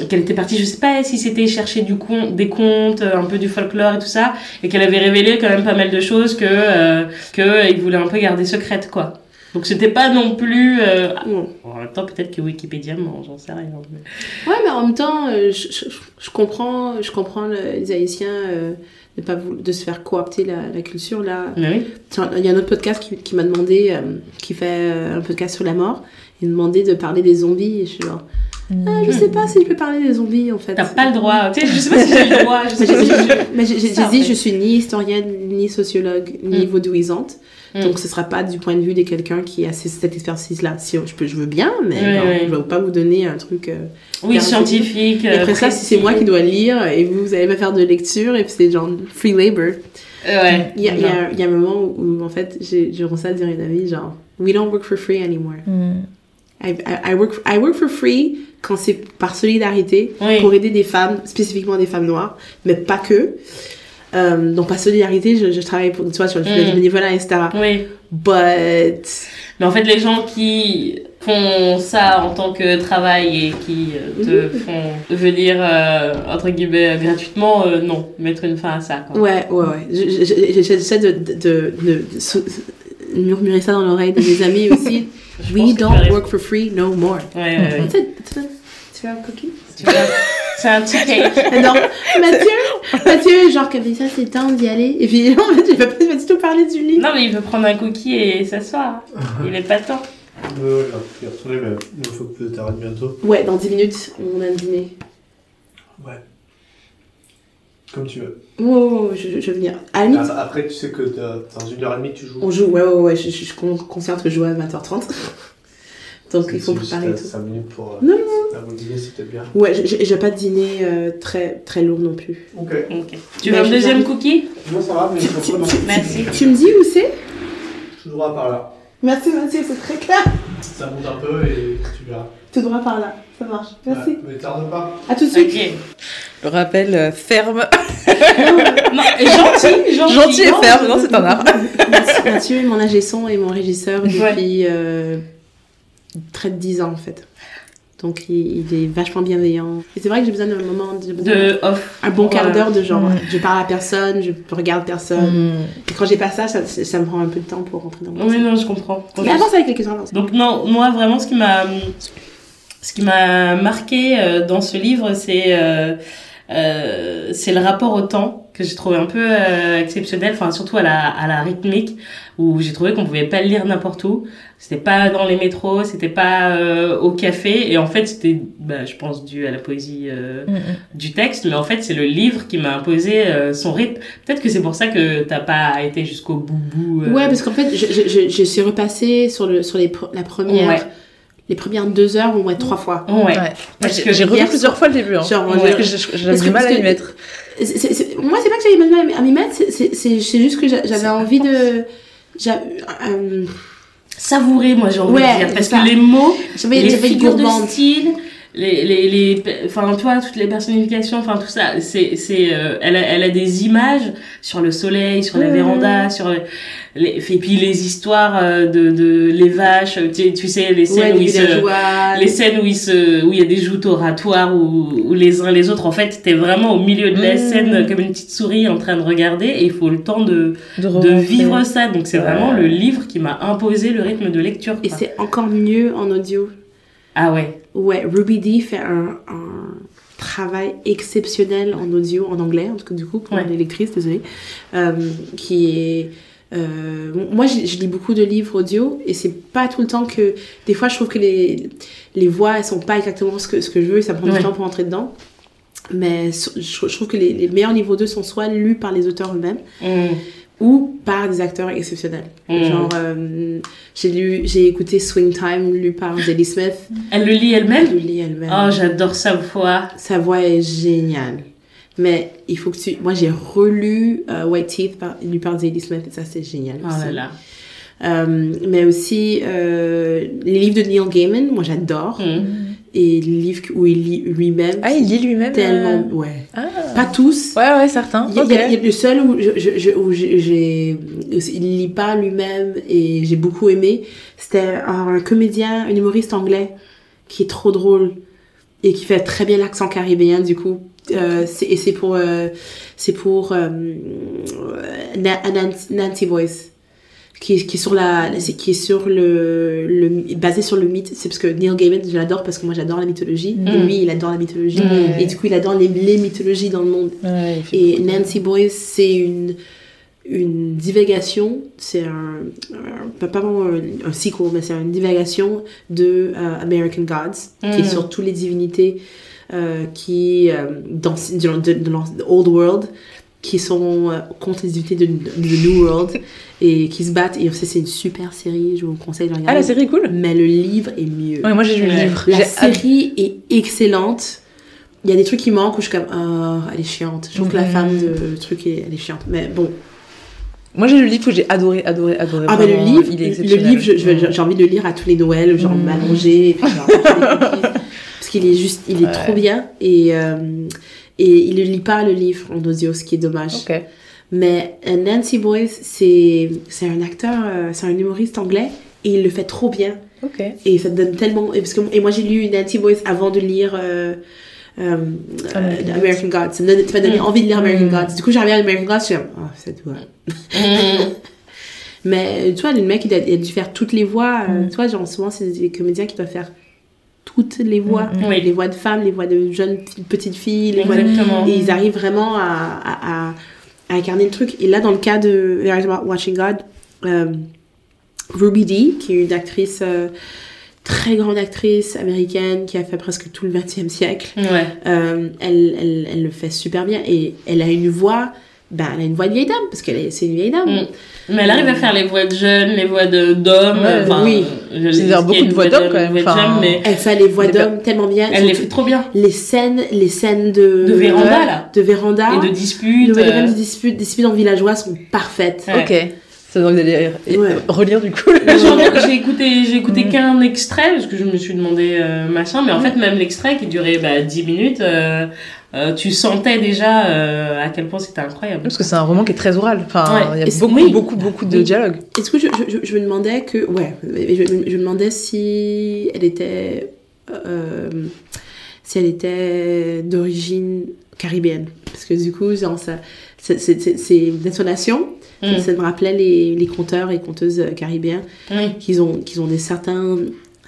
qu'elle était partie, je sais pas si c'était chercher du con, des contes, euh, un peu du folklore et tout ça, et qu'elle avait révélé quand même pas mal de choses que euh, que voulaient un peu garder secrètes, quoi. Donc c'était pas non plus. euh, Ouais. En même temps, peut-être que Wikipédia ment, j'en sais rien. mais- Ouais, mais en même temps, euh, je, je, je comprends, je comprends le- les Haïtiens euh, de pas de se faire coopter la, la culture là. Oui. Il y a un autre podcast qui, qui m'a demandé, euh, qui fait euh, un podcast sur la mort, il m'a demandé de parler des zombies et je suis genre, ah, je sais pas si je peux parler des zombies en fait. T'as pas le droit. Tu sais, je sais pas si j'ai le droit. Je Mais sais pas j'ai- si mais en dit, fait. je suis ni historienne, ni sociologue, ni Mm. vaudouisante. Mm. Donc ce sera pas du point de vue de quelqu'un qui a cette expertise-là. Si je peux, je veux bien, mais Oui, je vais pas vous donner un truc. euh, Oui, scientifique. Et après ça, si c'est moi qui dois lire et vous, vous allez pas faire de lecture et c'est genre free labor. Euh, Ouais. Il y a, y y un moment où, en fait, j'ai commencé à dire une amie, genre, we don't work for free anymore. Mm. I, I, I work, I work for free quand c'est par solidarité Oui. pour aider des femmes, spécifiquement des femmes noires, mais pas que. Euh, donc, par solidarité, je, je travaille pour, tu vois, sur le Mm. bénévolat, etc. Oui. But, Mais en fait, les gens qui font ça en tant que travail et qui euh, te Mhm. font venir, euh, entre guillemets, gratuitement, euh, non, mettre une fin à ça. Quoi. ouais, ouais, ouais. Je- je- je- J'essaie de, de, de, murmurer ça dans l'oreille de mes amis aussi. [laughs] We don't work for free no more. Ouais, ouais, ouais. Tu tu veux- tu veux un cookie? Tu C'est un petit cake. [laughs] Non, Mathieu, Mathieu, genre, comme ça, c'est temps d'y aller. Et puis, [laughs] en fait, il va pas du tout parler du livre. Non, mais il veut prendre un cookie et s'asseoir. [laughs] Il est pas temps. Euh, je vais retourner, mais il faut que t'arrêtes bientôt. Ouais, dans 10 minutes, on a un dîner. Ouais. Comme tu veux. Ouais, ouais, ouais, je, je vais venir. À la limite, Après, tu sais que t'as- dans une heure et demie, tu joues. on joue, ouais, ouais, ouais, je, je, je suis con- consciente que je joue à 20h30. Donc, il faut préparer t'as tout. 5 minutes pour. Non, non. Avant le dîner, c'est peut-être bien. Ouais, je- je- j'ai pas de dîner euh, très, très lourd non plus. Ok. Ok. Tu veux un je deuxième cookie? Non, ça va, mais non. tu- Merci. Tu me dis où c'est? Tout droit par là. Merci, Mathieu, c'est très clair. Ça monte un peu et tu verras. Tout droit par là, ça marche. Merci. Ouais, mais tarde pas. À tout de suite. Ok. Le rappel euh, ferme. Non, [laughs] gentil, gentil. Gentil et ferme, non, c'est un art. Mathieu, est mon ingé son et mon régisseur depuis euh, près de 10 ans en fait. Donc il, il est vachement bienveillant. Et c'est vrai que j'ai besoin d'un moment, j'ai besoin De off. un bon quart Ouais. d'heure de genre, je parle à personne, je regarde personne. Mm. Et quand j'ai pas ça, ça, ça me prend un peu de temps pour rentrer dans le Oui, non, je comprends. Mais avance avec les questions, avance. Donc non, moi vraiment ce qui m'a ce qui m'a marqué euh, dans ce livre, c'est euh, euh, c'est le rapport au temps que j'ai trouvé un peu euh, exceptionnel, enfin surtout à la à la rythmique où j'ai trouvé qu'on pouvait pas le lire n'importe où. C'était pas dans les métros, c'était pas euh, au café et en fait c'était bah, je pense dû à la poésie euh, Mm, mm. du texte, mais en fait, c'est le livre qui m'a imposé euh, son rythme. Peut-être que c'est pour ça que t'as pas été jusqu'au bout bout. euh. Ouais, parce qu'en fait, je, je, je, je suis repassée sur, le, sur les, la première, Ouais. les premières deux heures au moins trois fois. Ouais. Ouais. Parce J'ai- que J'ai revu plusieurs fois le début. Hein. Genre, Parce je- que j'ai- j'avais parce du mal à parce y que- moi, c'est pas que j'avais mal à m'y mettre, c'est- c'est c'est- c'est juste que j'a- j'avais envie de. euh, Savourer, moi j'ai envie Ouais, de dire. Parce que les mots, J'avais les figures de style, les, les, les, enfin, tu vois, toutes les personnifications, enfin, tout ça, c'est, c'est, euh, elle, a, elle a des images sur le soleil, sur la Ouais. véranda, sur les, et puis les histoires euh, de, de les vaches, tu, tu sais, les scènes Ouais, où les ils se, les scènes où il se où il y a des joutes oratoires où, où les uns les autres en fait t'es vraiment au milieu de la Mmh. scène comme une petite souris en train de regarder et il faut le temps de, De, vivre ça donc c'est Ouais. vraiment le livre qui m'a imposé le rythme de lecture Et c'est encore mieux en audio. ah ouais Ouais, Ruby D fait un, un travail exceptionnel en audio, en anglais, en tout cas du coup, pour Ouais. les lectrices, désolée, euh, qui est... euh, moi, je, je lis beaucoup de livres audio et c'est pas tout le temps que... Des fois, je trouve que les, les voix, elles sont pas exactement ce que, ce que je veux et ça prend Ouais. du temps pour entrer dedans. Mais je, je trouve que les, les meilleurs livres audio sont soit lus par les auteurs eux-mêmes Mmh. Ou par des acteurs exceptionnels. Mm. Genre, euh, j'ai lu, j'ai écouté Swing Time lu par Zadie Smith. elle le lit Elle elle-même le lit elle-même. oh j'adore sa voix Sa voix est géniale. Mais il faut que tu. Moi, j'ai relu euh, White Teeth par, lu par Zadie Smith et ça, c'est génial. oh aussi. là là Euh, mais aussi les livres de Neil Gaiman, moi j'adore. Mmh. Et livres où il lit lui-même. Ah, il lit lui-même. tellement. euh, Ouais. Ah. Pas tous. Ouais, ouais, certains. Il y a- a le seul où je, je, où j'ai, il lit pas lui-même et j'ai beaucoup aimé, c'était un comédien, un humoriste anglais qui est trop drôle et qui fait très bien l'accent caribéen du coup. Euh, et c'est pour, euh, c'est pour Na- Nancy, Nancy Voice. Qui est, qui est sur la qui est sur le, le basé sur le mythe c'est parce que Neil Gaiman je l'adore parce que moi j'adore la mythologie et Mm. lui il adore la mythologie Mm. et du coup il adore les, les mythologies dans le monde Ouais, et Nancy Boyce c'est une une divagation c'est un, un- pas vraiment un, un sequel mais c'est une divagation de euh, American Gods qui est Mm. sur toutes les divinités euh, qui euh, dans de l'an- de Old World qui sont euh, contre les divinités de, de, de New World et qui se battent. Et c'est une super série je vous conseille de regarder Ah, la série est cool. mais le livre est mieux. Ouais, moi j'ai lu le livre. la série est excellente. Il y a des trucs qui manquent où je suis comme oh elle est chiante. Je trouve que la Mhm. femme de truc est, elle est chiante. Mais bon. Moi j'ai lu le livre que j'ai adoré, adoré, adoré. ah mais le livre il est le livre j'ai envie de le lire à tous les Noëls genre Mhm. m'allonger [laughs] parce qu'il est juste il est Ouais. trop bien. Et euh, et il ne lit pas le livre en audio ce qui est dommage. Mais euh, Nancy Boyce, c'est c'est un acteur, euh, c'est un humoriste anglais et il le fait trop bien. Et ça te donne tellement. Et, parce que, et moi, j'ai lu Nancy Boyce avant de lire euh, euh, American American Gods. Ça m'a donné Mm. envie de lire American Mm. Gods. Du coup, j'arrive à American Gods, je suis comme, oh, c'est tout. Mm. [laughs] Mais tu vois, le mec, il a, il a dû faire toutes les voix. Mm. Tu vois, genre, souvent, c'est des comédiens qui doivent faire toutes les voix. Mm, mm. Les voix de femmes, les voix de jeunes petites filles, les voix de et ils arrivent vraiment à, à, à- à incarner le truc. Et là, dans le cas de There Is Watching God, euh, Ruby Dee, qui est une actrice, euh, très grande actrice américaine, qui a fait presque tout le 20e siècle, Ouais. euh, elle, elle, elle le fait super bien. Et elle a une voix, ben, elle a une voix de vieille dame, parce qu'elle est, c'est une vieille dame. Mm. Mais elle arrive à faire les voix de jeunes, les voix de d'hommes. Ouais, enfin, oui. a beaucoup de voix d'hommes, d'homme, quand même, enfin, mais Elle fait les voix d'hommes tellement bien. elle les fait trop bien. les scènes, les scènes de, De véranda, là. de véranda, Et de disputes. de, de- euh, de disputes, disputes en villageois sont parfaites. Ouais. Ok. Ça donne envie d'aller Ouais. relire du coup. J'ai [laughs] j'ai écouté, j'ai écouté qu'un extrait parce que je me suis demandé euh, machin, mais en fait même l'extrait qui durait bah, 10 minutes, euh, euh, tu sentais déjà euh, à quel point c'était incroyable. Parce que c'est un roman qui est très oral. Enfin, Ouais. il y a beaucoup, oui. beaucoup, beaucoup de Oui. dialogues. Est-ce que je, je, me demandais que. Ouais, je, je me demandais si elle était. euh, si elle était d'origine caribéenne. Parce que du coup, genre, ça. C'est c'est- c'est- c'est. Ça, Mm. me rappelait les, les conteurs et conteuses caribéens Oui. qui ont, qui ont des certains,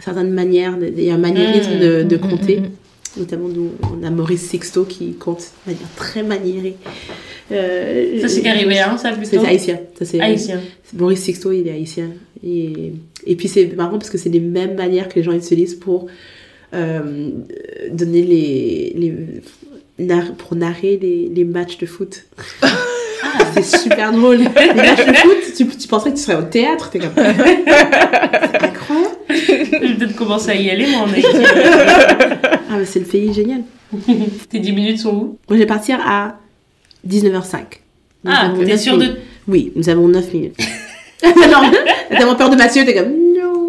certaines manières, il y a un maniérisme Mm. de, de Mm, mm, compter. mm, mm. Notamment, nous, on a Maurice Sixto qui compte de manière très maniérée. Euh, Ça c'est caribéen, ça C'est plutôt. haïtien. Ça, c'est Haïtien. Maurice Sixto, il est haïtien. Et, et puis c'est marrant parce que c'est les mêmes manières que les gens utilisent pour euh, donner les, les pour narrer les, les matchs de foot. [laughs] c'est super drôle. Matchs de foot, tu, tu pensais que tu serais au théâtre, t'es comme. c'est incroyable. Je vais peut-être commencer à y aller moi en. Ah, mais c'est le pays génial. Tes 10 minutes sont où? Moi, je vais partir à 19h05. Nous Ah, t'es neuf sûr de. Oui, nous avons 9 minutes. [laughs] non, t'as tellement peur de Mathieu, t'es comme non.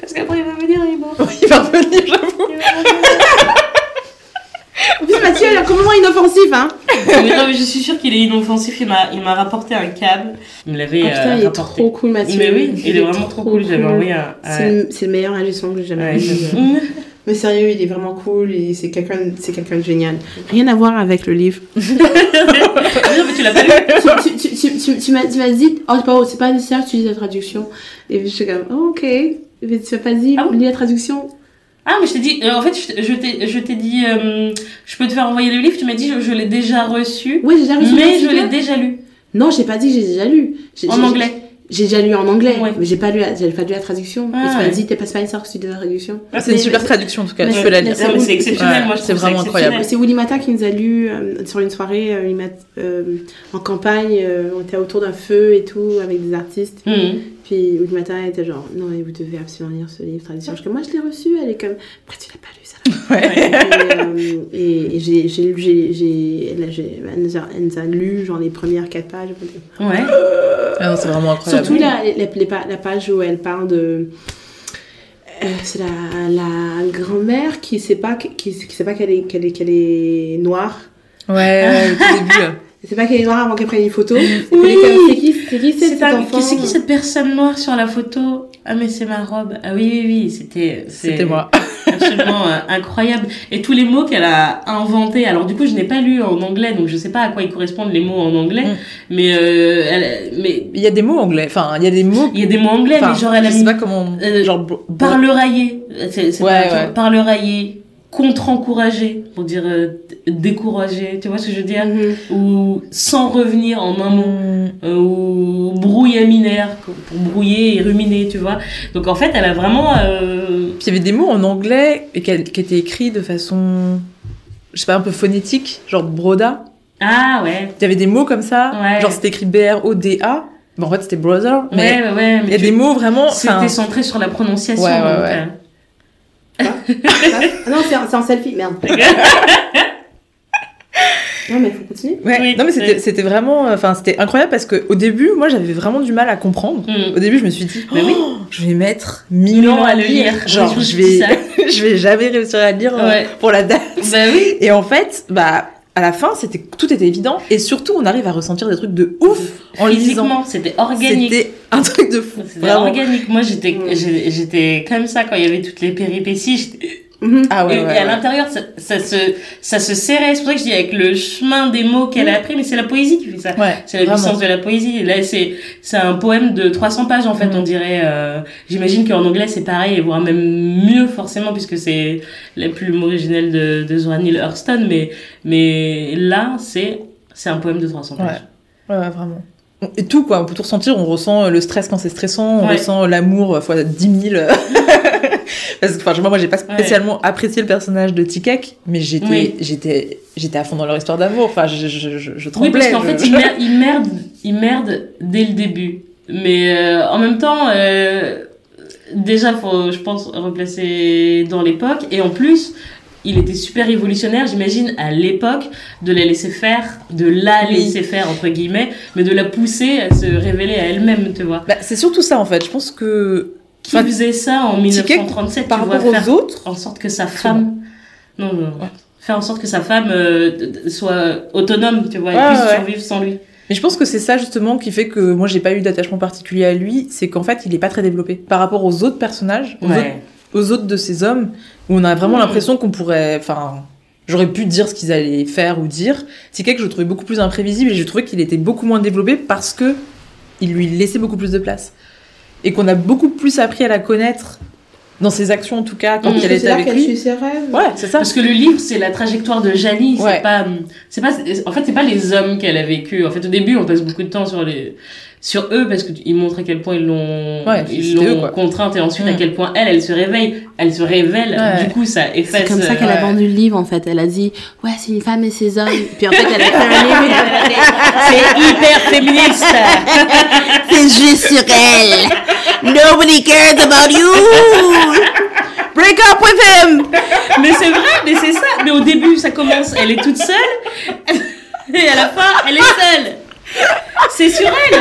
Parce qu'après il va venir, il est mort. [laughs] Il va revenir, j'avoue. En plus, Mathieu, il est complètement inoffensif, hein. mais non, mais je suis sûre qu'il est inoffensif. Il m'a, il m'a rapporté un câble. Il me l'avait Oh, putain, euh, il est rapporté. trop cool, Mathieu. Mais oui, il est vraiment trop cool. J'avais envoyé un. C'est le, meilleur son que j'ai jamais Ouais, vu. [laughs] Mais sérieux, il est vraiment cool et c'est quelqu'un, c'est quelqu'un de génial. Rien à voir avec le livre. [laughs] Non, mais tu l'as pas lu tu, tu, tu, tu, tu m'as, tu m'as dit, oh, c'est pas, c'est pas nécessaire que tu lises la traduction. Et je suis comme, oh, ok. Mais tu m'as pas dit, Ah lis la traduction. Ah, mais je t'ai dit, euh, en fait, je t'ai- dit, euh, je peux te faire envoyer le livre. Tu m'as dit, je, je l'ai déjà reçu, Oui, j'ai déjà reçu mais je l'ai déjà lu Non, j'ai pas dit que j'ai déjà lu. J'ai- en anglais. J'ai déjà lu en anglais, Ouais. mais j'ai pas lu, la- j'ai pas lu la traduction. Ah, et tu m'as ouais. dit, t'es pas, nécessaire que tu lises la traduction. Ah, C'est une super mais- traduction en tout cas, mais tu peux la lire. c'est- exceptionnel. Ouais, moi, je c'est trouve ça vraiment incroyable. C'est Willy Mata qui nous a lu euh, sur une soirée, euh, il m'a- euh, en campagne, euh, on était autour d'un feu et tout, avec des artistes. Mhm. Puis Willy Mata était genre, non, mais vous devez absolument lire ce livre. Je suis comme, moi je l'ai reçu, elle est comme, pourquoi tu l'as pas lu ça Ouais. Et, euh, et, et j'ai, j'ai, lu- j'ai, j'ai, elle, a- j'ai- elle nous a, elle nous a lu genre les premières quatre pages. Ouais. Ah non, c'est vraiment incroyable. Surtout la, la, les pa- la page où elle parle de. euh, c'est la, la grand-mère qui sait pas, qui, qui sait pas qu'elle est, qu'elle est, qu'elle est noire. Ouais, ouais, au tout début. là. [laughs] Elle sait pas qu'elle est noire avant qu'elle prenne une photo. Oui. Elle est comme, C'est qui, c'est qui C'est cet un- enfant c'est qui cette personne noire sur la photo? Ah mais c'est ma robe. Ah oui oui oui, c'était C'était moi. [laughs] absolument euh, incroyable. Et tous les mots qu'elle a inventés. Alors du coup, je n'ai pas lu en anglais, donc je sais pas à quoi ils correspondent les mots en anglais. Mm. Mais euh, elle, mais Il y a des mots anglais. Enfin, il y a des mots. il y a des mots anglais, mais genre elle a je sais mis pas comment. euh, genre. par le raillé. C'est Ouais, ouais. par le raillé. Contre-encouragé, pour dire euh, d- découragé, tu vois ce que je veux dire? Mhm. Ou sans revenir en un mot. Hum, euh, ou brouillaminaire pour brouiller et ruminer, tu vois? Donc en fait, elle a vraiment euh, Puis il y avait des mots en anglais et qui, qui étaient écrits de façon, je sais pas, un peu phonétique, genre broda. ah ouais, Il y avait des mots comme ça, Ouais. genre c'était écrit B-R-O-D-A. Bon, en fait, c'était brother, mais ouais, ouais, ouais. il y a tu- des mots vraiment. enfin, C'était centré sur la prononciation. Ouais, ouais, donc, ouais. Euh, Ah non, c'est en, c'est en selfie, merde. [laughs] non, mais faut continuer. Ouais. Oui, non mais c'était oui. c'était vraiment, euh, enfin c'était incroyable parce que au début, moi j'avais vraiment du mal à comprendre. Mm. Au début, je me suis dit, [gasps] Mais oui. je vais mettre mille ans à le lire. Genre, Je vais, [laughs] je vais jamais réussir à lire euh, pour la date. Bah oui. Et en fait, bah à la fin, c'était tout était évident et surtout on arrive à ressentir des trucs de ouf en lisant. Physiquement, c'était organique. C'était un truc de fou. C'était organique. Moi, j'étais, j'étais comme ça quand il y avait toutes les péripéties. Mhm. Ah ouais, et, ouais, et à ouais. l'intérieur, ça, ça se, ça se serrait. C'est pour ça que je dis avec le chemin des mots qu'elle a appris, mais c'est la poésie qui fait ça. Ouais, C'est la vraiment. puissance de la poésie. Et Là, c'est, c'est un poème de 300 pages, en fait, Mm. on dirait. Euh, j'imagine qu'en anglais, c'est pareil, voire même mieux, forcément, puisque c'est la plume originelle de, de Zora Neale Hurston. Mais, mais là, c'est, c'est un poème de 300 pages. Ouais, ouais, vraiment. Et tout, quoi. On peut tout ressentir. On ressent le stress quand c'est stressant. On Ouais. ressent l'amour fois 10 000. [laughs] Parce que, enfin, moi, j'ai pas spécialement apprécié le personnage de Tikek, mais j'étais, Oui. j'étais, j'étais à fond dans leur histoire d'amour. Enfin, je, je, je, je Oui, tremblais. parce qu'en fait, il [laughs] merde, il merde, il merde dès le début. Mais euh, en même temps, euh, déjà, faut, je pense, replacer dans l'époque. Et en plus, il était super révolutionnaire, j'imagine, à l'époque, de la laisser faire, de la Oui. laisser faire, entre guillemets, mais de la pousser à se révéler à elle-même, tu vois. Bah, c'est surtout ça, en fait. Je pense que, Qui Enfin, faisait ça en Ticket, 1937, par tu vois, rapport faire aux autres, en sorte que sa femme... Non, non, faire en sorte que sa femme euh, soit autonome, tu vois, et Ouais, puisse ouais. survivre sans lui. Mais je pense que c'est ça justement qui fait que moi j'ai pas eu d'attachement particulier à lui, c'est qu'en fait il est pas très développé par rapport aux autres personnages, aux, autres, Ouais. aux autres de ces hommes, où on a vraiment Mhm. l'impression qu'on pourrait, enfin, j'aurais pu dire ce qu'ils allaient faire ou dire. C'est quelqu'un que je trouvais beaucoup plus imprévisible et je trouvais qu'il était beaucoup moins développé parce que il lui laissait beaucoup plus de place et qu'on a beaucoup plus appris à la connaître dans ses actions en tout cas quand Mhm. elle était avec lui. ses rêves. Ouais, c'est ça. Parce que le livre, c'est la trajectoire de Janie. Ouais. C'est pas, c'est pas, en fait, c'est pas les hommes qu'elle a vécu. En fait, au début, on passe beaucoup de temps sur les, sur eux parce qu'ils montrent à quel point ils l'ont, Ouais, ils contrainte et ensuite à quel point elle, elle se réveille, elle se révèle. Ouais. Du coup, ça efface. C'est comme ça euh, qu'elle a ouais. vendu le livre en fait. Elle a dit ouais c'est une femme et ses hommes. [laughs] Puis en fait elle a fait un livre. C'est hyper féministe. [laughs] C'est juste sur elle. Nobody cares about you. Break up with him. mais c'est vrai, mais c'est ça. Mais au début, ça commence, elle est toute seule. Et à la fin, elle est seule. C'est sur elle.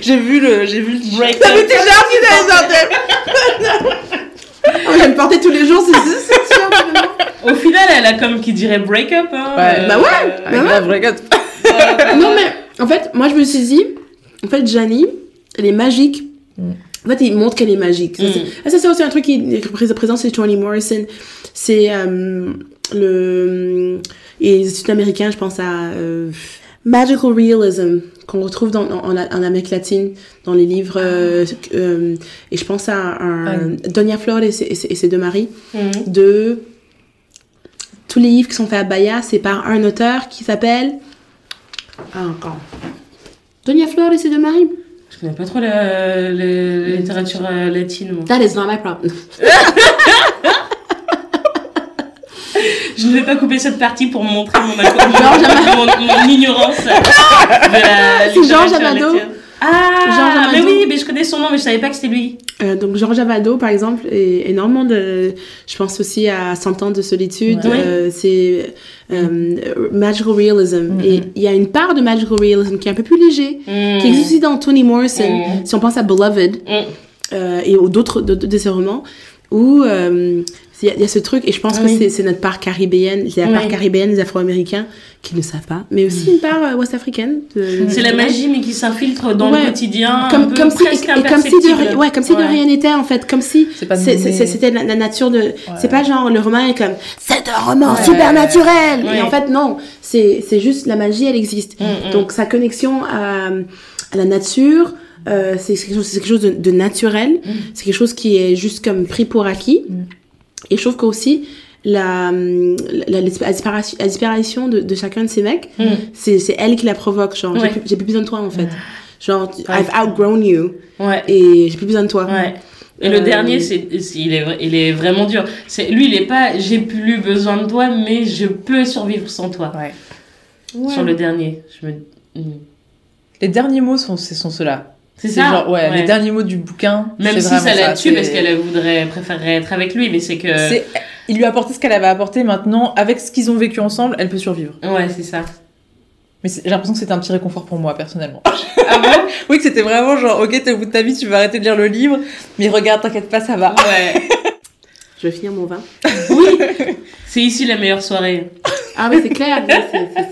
J'ai vu le, j'ai vu le Break Ça up. m'était d'aller Oh, je vais me porter tous les jours, c'est sûr. Au final, elle a comme qui dirait break up. Hein, Ouais. Bah ouais. Euh, Ah, grave, regarde. Non mais en fait moi je me suis dit en fait Janie elle est magique. Mm. En fait, il montre qu'elle est magique. Ça, c'est- Mm. ah, ça, c'est aussi un truc qui est pré- présent, c'est Toni Morrison. C'est euh, le... Et c'est américain, je pense à euh, Magical Realism, qu'on retrouve dans, en, en en Amérique latine, dans les livres. euh, euh, et je pense à un, Ah. Donia Flor et ses, et ses- et ses deux maris. mhm. De... Tous les livres qui sont faits à Bahia, c'est par un auteur qui s'appelle... Ah, encore. Donia Flor et ses deux maris. Je connais pas trop la, la- la littérature euh, latine. moi. That is not my problem. [laughs] Je ne vais pas couper cette partie pour montrer mon, [laughs] Georges mon, mon ignorance C'est Georges Amado. Ah, Georges mais Amado. oui, mais je connais son nom, mais je savais pas que c'était lui. Euh, donc Georges Avado, par exemple, est énormément de... Je pense aussi à Cent ans de solitude. Ouais. euh, c'est euh, magical realism. Mhm. Et il y a une part de magical realism qui est un peu plus léger, Mm. qui existe aussi dans Toni Morrison. Mm. Si on pense à Beloved Mm. euh, et aux d'autres de, de, romans, où il y, a- il y a ce truc, et je pense que Oui. c'est- c'est notre part caribéenne, c'est la part Oui. caribéenne des Afro-Américains qui ne savent pas, mais aussi une part euh, ouest-africaine. de- C'est la magie, mais qui s'infiltre dans Ouais. le quotidien. un Comme, peu comme si, et comme si de, ouais, comme si de rien n'était en fait, comme si c'était la, la nature de. C'est pas genre le roman est comme c'est un roman Ouais. super naturel. Ouais. Et en fait non, c'est c'est juste la magie, elle existe. Mm, mm. Donc sa connexion à, à la nature, euh, c'est quelque chose, c'est quelque chose de, de naturel. Mm. C'est quelque chose qui est juste comme pris pour acquis. Et je trouve qu'aussi la, la, la, disparition, la disparition de, de chacun de ces mecs, Mm. c'est c'est elle qui la provoque. Genre, j'ai Ouais. plus, j'ai plus besoin de toi en fait. Genre, Ouais. I've outgrown you Ouais. et j'ai plus besoin de toi. Ouais. Et le Euh, dernier, c'est, il est, il est vraiment dur. C'est, lui, il est pas, j'ai plus besoin de toi, mais je peux survivre sans toi. Ouais. Ouais. Sur le dernier, je me, Mm. Les derniers mots sont, sont ceux-là. C'est ça. genre, ouais, les derniers mots du bouquin. Même si ça la tue parce qu'elle voudrait, préférerait être avec lui, mais c'est que. c'est- Il lui a apporté ce qu'elle avait apporté maintenant. Avec ce qu'ils ont vécu ensemble, elle peut survivre. Ouais, c'est ça. Mais j'ai l'impression que c'était un petit réconfort pour moi, personnellement. Ah bon? [laughs] Oui, que c'était vraiment genre, ok, t'es au bout de ta vie, tu vas arrêter de lire le livre, mais regarde, t'inquiète pas, ça va. Ouais. [laughs] Je vais finir mon vin. Oui. C'est ici la meilleure soirée. Ah oui, c'est clair.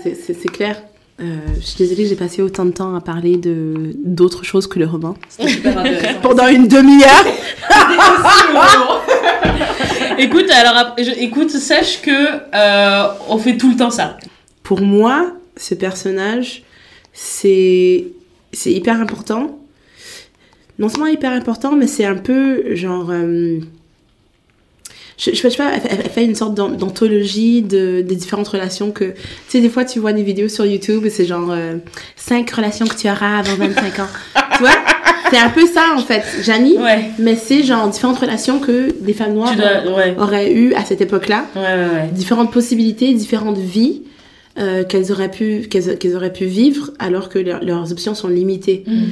C'est clair. Euh, je suis désolée, j'ai passé autant de temps à parler de d'autres choses que le roman. C'était super [laughs] intéressant. Pendant une demi-heure. [laughs] écoute, alors, je- écoute, sache que euh, on fait tout le temps ça. Pour moi, ce personnage, c'est c'est hyper important. Non seulement hyper important, mais c'est un peu genre. euh, je, je sais pas, elle, fait- elle fait une sorte d'an- d'anthologie de, des différentes relations que. Tu sais, des fois, tu vois des vidéos sur YouTube et c'est genre. euh, cinq relations que tu auras avant 25 ans. tu vois? C'est un peu ça, en fait, Janie. Ouais. Mais c'est genre différentes relations que des femmes noires dois, ouais. auraient eues à cette époque-là Ouais, ouais, ouais. différentes possibilités, différentes vies euh, qu'elles auraient pu qu'elles qu'elles auraient pu vivre alors que leur- leurs options sont limitées. Mm.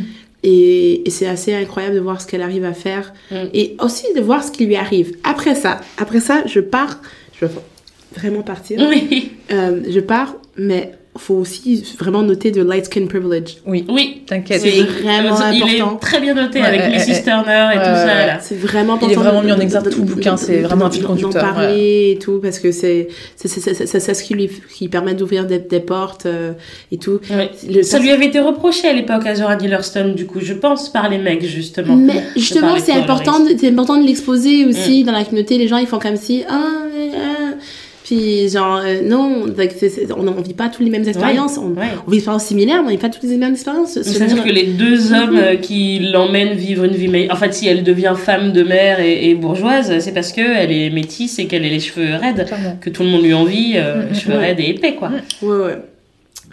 Et, et c'est assez incroyable de voir ce qu'elle arrive à faire Mm. et aussi de voir ce qui lui arrive. Après ça, après ça, je pars, je vais vraiment partir. Oui. Euh, je pars, mais faut aussi vraiment noter de light skin privilege. Oui, Oui. t'inquiète. C'est vraiment Il important. est très bien noté Ouais, avec Mrs. ouais. Turner et Ouais, tout ça. C'est vraiment Il est important. vraiment mis en exergue tout le bouquin, c'est vraiment un fil d'en conducteur, parler et tout, parce que c'est c'est- c'est- c'est- c'est- c'est ce qui lui qui permet d'ouvrir des, des portes euh, et tout. Ouais. Le- Ça lui avait été reproché à l'époque à Zora Neale Hurston, du coup, je pense, par les mecs, justement. Mais justement, c'est important, important de l'exposer Mm. aussi dans la communauté. Les gens, ils font comme si, ah, euh. Puis genre, euh, non, like, on ne vit pas toutes les mêmes expériences. On, Ouais. on vit des expériences similaires, mais on vit pas toutes les mêmes expériences. C'est-à-dire que les deux hommes euh, qui l'emmènent vivre une vie meilleure. En fait, si elle devient femme de mère et, et bourgeoise, c'est parce qu'elle est métisse et qu'elle a les cheveux raides. Que tout le monde lui envie, euh, Mm, cheveux ouais. raides et épais, quoi. Ouais, ouais.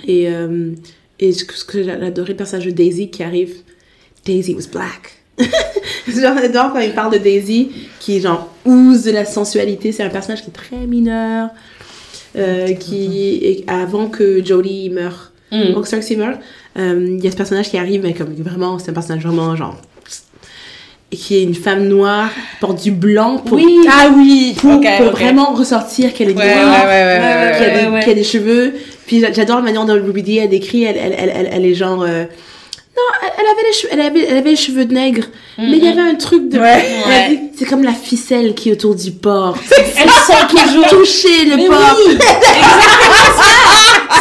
Et, euh, et ce que, ce que j'ai adoré, le personnage de Daisy qui arrive. Daisy was black. [laughs] genre, j'adore quand il parle de Daisy, qui, genre, de la sensualité. C'est un personnage qui est très mineur, euh, qui, avant que Jodie meure. Mm. Donc, Cersei meurt, euh, il y a ce personnage qui arrive, mais comme vraiment, c'est un personnage vraiment, genre. Et qui est une femme noire, porte du blanc pour, Oui. Ah oui, pour, ok, pour ok. vraiment ressortir qu'elle est noire ouais, ouais, ouais, Ouais, qui, a des, a cheveux. Puis j'a- j'adore la manière dont Ruby Dee elle décrit, elle, elle, elle, elle, elle est genre... euh, non, elle, avait les cheveux, elle, avait, elle avait les cheveux de nègre, mais il y avait un truc de... Ouais. Ouais. C'est comme la ficelle qui est autour du porc. Elle sent toujours. Toucher le Mais porc. [laughs] oui,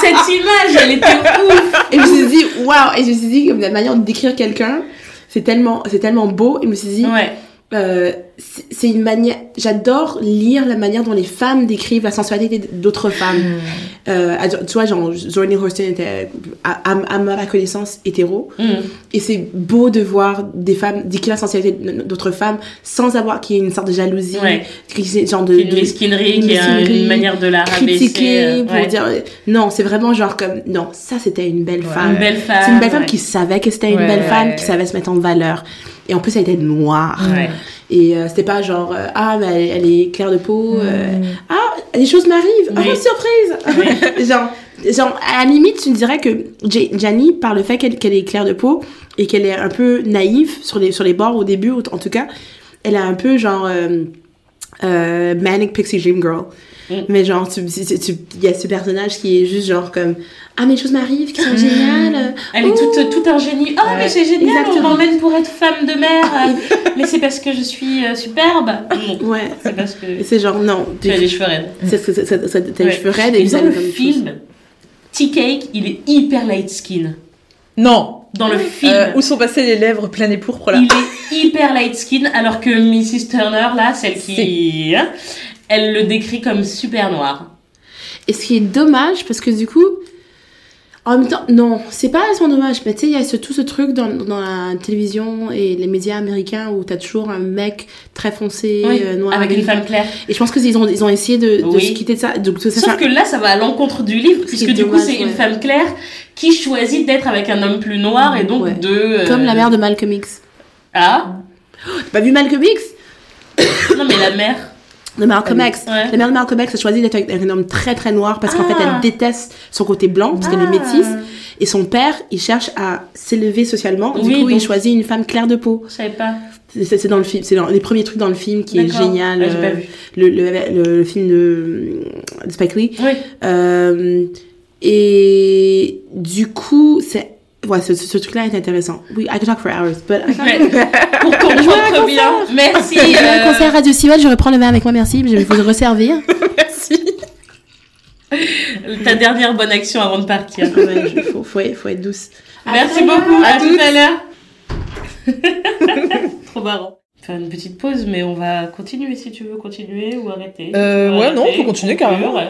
Cette image, elle était ouf. Et je me suis dit, waouh Et je me suis dit, la manière de décrire quelqu'un, c'est tellement, c'est tellement beau. Et je me suis dit, Ouais. Euh, c'est une manière... J'adore lire la manière dont les femmes décrivent la sensualité d'autres femmes. Euh, à- tu vois, genre, Zora Neale Hurston était, à, à, à ma connaissance, hétéro. Mm. Et c'est beau de voir des femmes décrire la sensualité d'autres femmes sans avoir qu'il y ait une sorte de jalousie, Ouais. genre de, Une de mesquinerie une qui est une manière de la critiquer euh, pour ouais. dire euh, non, c'est vraiment genre comme non, ça c'était une belle Ouais. femme. Une belle femme. C'est une belle femme qui savait que c'était une belle femme, qui savait se mettre en valeur. Et en plus, elle était noire. Ouais. Et euh, c'était pas genre euh, ah mais elle, elle est claire de peau. euh, Mm. ah des choses m'arrivent. Oui. Oh surprise. [laughs] genre genre à la limite, tu dirais que Janie par le fait qu'elle est claire de peau et qu'elle est un peu naïve sur les sur les bords au début, en tout cas, elle a un peu genre euh, manic pixie dream girl. Mm. Mais genre, tu- tu- tu- tu- il y a ce personnage qui est juste genre comme Ah, mais les choses m'arrivent qui sont géniales. Elle est toute, toute un génie. Oh, mais c'est génial, on exactement. m'emmène pour être femme de mère. [laughs] mais c'est parce que je suis euh, superbe. Non, Ouais. c'est parce que C'est genre, non. tu as les cheveux raides. C'est c'est- c'est- T'as les cheveux raides Et dans le film, T-Cake, il est hyper light skin. Non. Dans le film, Euh, où sont passées les lèvres pleines et pourpres là il est hyper light skin, alors que Mrs. Turner, là, celle qui. hein, Elle le décrit comme super noir. Et ce qui est dommage, parce que du coup, en même temps, non, c'est pas son dommage, mais tu sais, il y a ce, tout ce truc dans, dans la télévision et les médias américains où t'as toujours un mec très foncé, Oui, euh, noir. avec une femme claire. Et je pense qu'ils ont, ils ont essayé de, de Oui. se quitter de ça. Donc, Sauf ça- que là, ça va à l'encontre du livre, puisque du coup, c'est une femme claire qui choisit d'être avec un homme plus noir et donc Ouais. de. euh, Comme la mère de Malcolm X. Ah [gasps] T'as pas vu Malcolm X? Non, mais la mère. De Malcolm X. Ouais. La mère de Malcolm X a choisi d'être avec un homme très très noir parce qu'en fait Ah. elle déteste son côté blanc parce qu'elle est métisse. Et son père, il cherche à s'élever socialement. Du Oui, coup, il choisit une femme claire de peau. Je savais pas. C'est dans le film, c'est dans les premiers trucs dans le film qui est génial. Ah, pas euh, vu. le, le, le, le film de, de Spike Lee. Oui. Euh, et du coup, c'est ouais, ce, ce, ce truc-là est intéressant. Oui, I could talk for hours, but I can't-. Pour qu'on rentre bien. Merci. J'ai un euh, concert Radio Siwell, je reprends le verre avec moi, merci. Je vais vous le resservir. [laughs] Merci. Ta dernière bonne action avant de partir. Quand même, il faut, faut, faut être douce. Merci beaucoup. À, tout à l'heure. [laughs] Trop marrant. Faire une petite pause, mais on va continuer si tu veux continuer ou arrêter. Euh, ouais, non, on arrêter, peut continuer, carrément. ouais.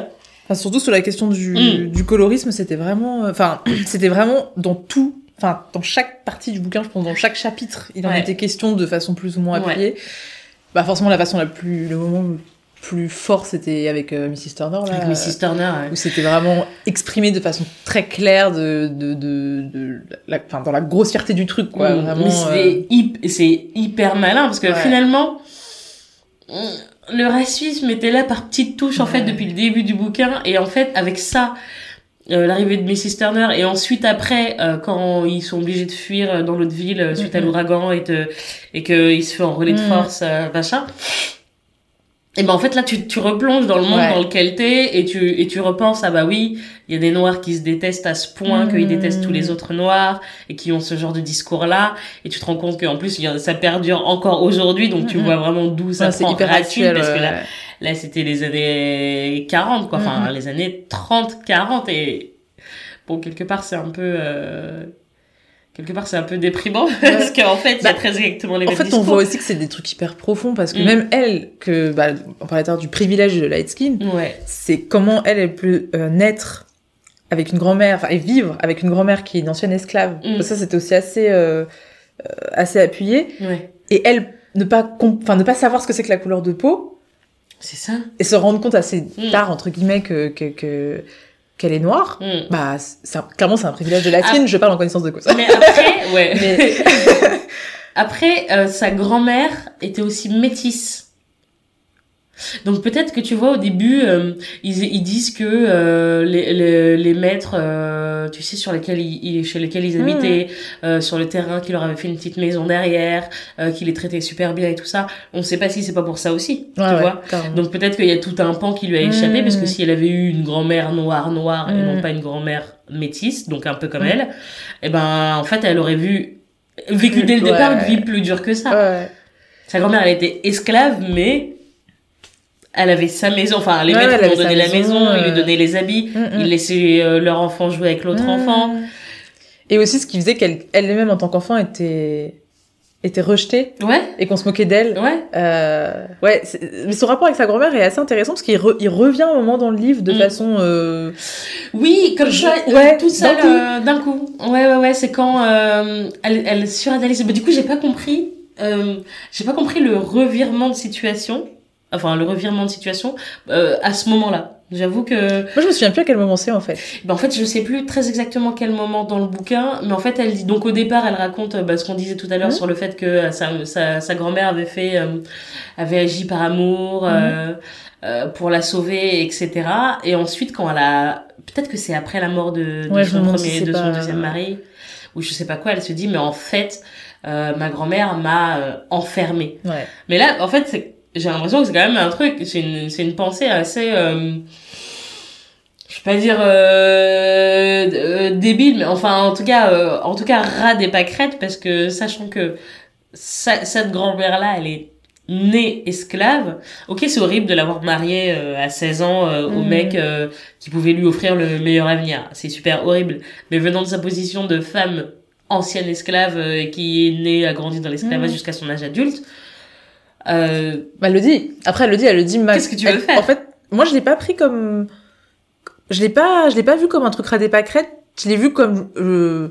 Enfin, surtout sur la question du, Mm. du colorisme, c'était vraiment, euh, enfin, [clears throat] c'était vraiment dans tout, enfin, dans chaque partie du bouquin, je pense, dans chaque chapitre, il en Ouais. était question de façon plus ou moins Ouais. appuyée. Bah, forcément, la façon la plus, le moment le plus fort, c'était avec euh, Mrs. Turner, là. Avec Mrs. Turner. ouais. où c'était vraiment exprimé de façon très claire de, de, de, de la, enfin, dans la grossièreté du truc, quoi, Mm. vraiment. Mais euh, c'est hyp- c'est hyper malin parce que finalement, le racisme était là par petites touches en fait depuis le début du bouquin et en fait avec ça. euh, l'arrivée de Mrs. Turner et ensuite après euh, quand ils sont obligés de fuir euh, dans l'autre ville suite à l'ouragan et, te- et qu'il se fait enrôler de Mhm. force machin et ben en fait là tu, tu replonges dans le monde Ouais. dans lequel t'es et tu et tu repenses ah bah oui il y a des noirs qui se détestent à ce point Mhm. qu'ils détestent tous les autres noirs et qui ont ce genre de discours là et tu te rends compte qu'en plus y a- ça perdure encore aujourd'hui donc tu Mhm. vois vraiment d'où ça ouais, prend hyper racine actuel. parce que là ouais. Là, c'était les années 40, quoi. Enfin, Mhm. les années 30, 40. Et bon, quelque part, c'est un peu... euh, Quelque part, c'est un peu déprimant. [laughs] parce qu'en fait, il y a Bah, très exactement les En mêmes fait, on voit aussi que c'est des trucs hyper profonds parce que Mm. même elle, que bah, on parlait du privilège de light skin, Ouais. c'est comment elle, elle peut euh, naître avec une grand-mère, enfin, et vivre avec une grand-mère qui est une ancienne esclave. Mm. Ça, c'était aussi assez, euh, euh, assez appuyé. Ouais. Et elle, ne pas, enfin, ne pas savoir ce que c'est que la couleur de peau C'est ça. et se rendre compte assez Mm. tard, entre guillemets, que, que, que- qu'elle est noire. Mm. Bah, c'est un- clairement, c'est un privilège de skin, je parle en connaissance de cause. Mais après, ouais. [laughs] Mais- [laughs] Après, euh, sa grand-mère était aussi métisse. Donc peut-être que tu vois au début euh, ils, ils disent que euh, les, les, les maîtres euh, tu sais sur lesquels ils, chez lesquels ils habitaient euh, sur le terrain qui leur avait fait une petite maison derrière euh, qui les traitait super bien et tout ça. On sait pas si c'est pas pour ça aussi tu Ouais, vois. carrément. donc peut-être qu'il y a tout un pan qui lui a échappé parce que si elle avait eu une grand-mère noire noire et non Mhm. pas une grand-mère métisse donc un peu comme elle et ben en fait elle aurait vu vécu dès le départ une vie plus dure que ça. Ouais. sa grand-mère, elle était esclave, mais elle avait sa maison. Enfin, les maîtres lui donné la maison, maison, ils lui euh. donnaient les habits, Mm, mm. ils laissaient euh, leur enfant jouer avec l'autre Mmh. enfant. Et aussi, ce qui faisait qu'elle elle-même, en tant qu'enfant, était, était rejetée Ouais, et qu'on se moquait d'elle. ouais. Euh, ouais, mais son rapport avec sa grand-mère est assez intéressant parce qu'il re- il revient un moment dans le livre de Mm. façon. euh, Oui, comme ça, euh, ouais, tout ça d'un coup. euh, d'un coup. Ouais, ouais, ouais, c'est quand euh, elle, elle suranalyse. Mais du coup, j'ai pas compris. Euh, j'ai pas compris le revirement de situation. Enfin, le revirement de situation euh, à ce moment-là. J'avoue que Moi, je me souviens plus à quel moment c'est en fait. Ben, en fait, je sais plus très exactement quel moment dans le bouquin, mais en fait, elle dit donc au départ, elle raconte euh, bah, ce qu'on disait tout à l'heure Mhm. sur le fait que euh, sa, sa, sa grand-mère avait fait, euh, avait agi par amour euh, euh, pour la sauver, etc. Et ensuite, quand elle a, peut-être que c'est après la mort de, de Ouais, son premier, de son deuxième mari, ou je sais pas quoi, elle se dit, mais en fait, euh, ma grand-mère m'a euh, enfermée. Ouais. Mais là, en fait, c'est- j'ai l'impression que c'est quand même un truc, c'est une, c'est une pensée assez, euh, je vais pas dire euh, euh, débile, mais enfin en tout cas, euh, en tout cas et pas crête, parce que sachant que ça- cette grand-mère là, elle est née esclave. Ok, c'est horrible de l'avoir mariée euh, à 16 ans euh, au Mhm. mec euh, qui pouvait lui offrir le meilleur avenir. C'est super horrible. Mais venant de sa position de femme ancienne esclave euh, qui est née, a grandi dans l'esclavage Mhm. jusqu'à son âge adulte, euh, Bah, elle le dit. Après, elle le dit, elle le dit. ma- Qu'est-ce que tu veux elle- faire? En fait, moi, je l'ai pas pris comme. Je l'ai pas, je l'ai pas vu comme un truc pas crête. Je l'ai vu comme. euh,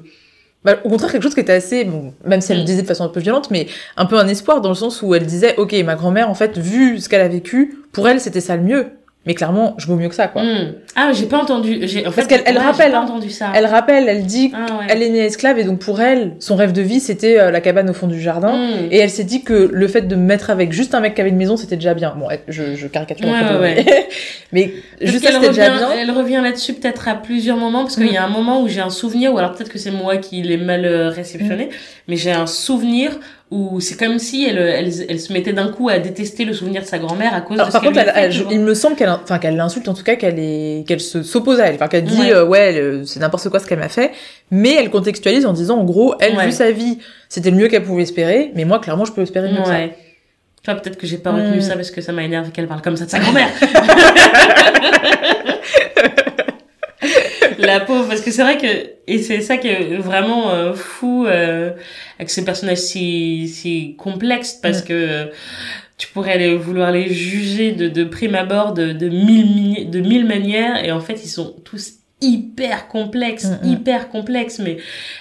Bah, au contraire, quelque chose qui était assez. Bon, même si elle Mm. le disait de façon un peu violente, mais un peu un espoir dans le sens où elle disait Ok, ma grand-mère, en fait, vu ce qu'elle a vécu, pour elle, c'était ça le mieux. Mais clairement, je vaux mieux que ça, quoi. hmm. ah, j'ai pas entendu. J'ai, en fait, qu'elle- elle rappelle, pas hein. entendu ça. Elle rappelle, elle dit Ah, ouais. Elle est née esclave et donc pour elle, son rêve de vie, c'était euh, la cabane au fond du jardin. Hmm. Et elle s'est dit que le fait de me mettre avec juste un mec qui avait une maison, c'était déjà bien. Bon, elle- je, je caricature un Ouais, peu, ouais, mais- [laughs] mais Parce juste ça, c'était déjà revient- bien. Elle revient là-dessus peut-être à plusieurs moments, parce qu'il y a un moment où j'ai un souvenir, ou alors peut-être que c'est moi qui l'ai mal euh, réceptionné, mais j'ai un souvenir où c'est comme si elle, elle, elle se mettait d'un coup à détester le souvenir de sa grand-mère à cause Alors, de ce par qu'elle contre, elle- fait, je- il me semble qu'elle, enfin qu'elle l'insulte en tout cas, qu'elle est, qu'elle se s'oppose à elle, enfin qu'elle dit Ouais. euh, ouais, c'est n'importe quoi ce qu'elle m'a fait, mais elle contextualise en disant en gros, elle Ouais. vu sa vie, c'était le mieux qu'elle pouvait espérer, mais moi clairement je peux espérer mieux que ça. Ouais. Tu vois, peut-être que j'ai pas retenu Hmm. ça parce que ça m'a énervé qu'elle parle comme ça de sa grand-mère. [laughs] [laughs] La pauvre, parce que c'est vrai que, et c'est ça qui est vraiment euh, fou euh, avec ces personnages si, si complexes, parce que euh, tu pourrais les, vouloir les juger de, de prime abord de, de, mille, de mille manières, et en fait, ils sont tous hyper complexes, Mm, mm. hyper complexes, mais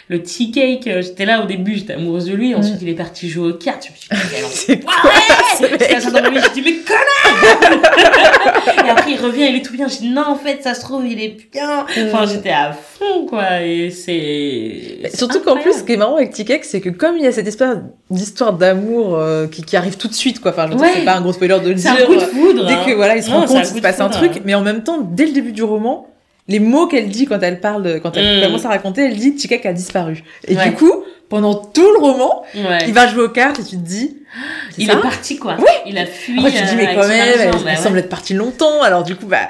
le tea cake, euh, j'étais là au début, j'étais amoureuse de lui, ensuite il est parti jouer aux cartes, je me suis dit, mais alors, [laughs] C'est quoi ça dans dit, mais connard [laughs] Et après, il revient, il est tout bien. J'ai dit, non, en fait, ça se trouve, il est bien. Enfin, j'étais à fond, quoi. Et c'est. C'est Surtout qu'en plus, ce qui est marrant avec Tikek, c'est que comme il y a cette espèce d'histoire d'amour euh, qui, qui arrive tout de suite, quoi. Enfin, je Ouais. c'est pas un gros spoiler de le C'est dire. un coup de foudre. Dès hein. que voilà, il se Non, rend c'est compte qu'il se passe un truc, mais en même temps, dès le début du roman, les mots qu'elle dit quand elle parle, quand elle Mm. commence à raconter, elle dit Tikek a disparu. Et Ouais. du coup, pendant tout le roman, Ouais. il va jouer aux cartes et tu te dis, Il ça est parti, quoi. Ouais. Il a fui. Après, tu te dis, euh, mais avec quand même, elle, bah ouais. semble être partie longtemps, alors du coup, bah,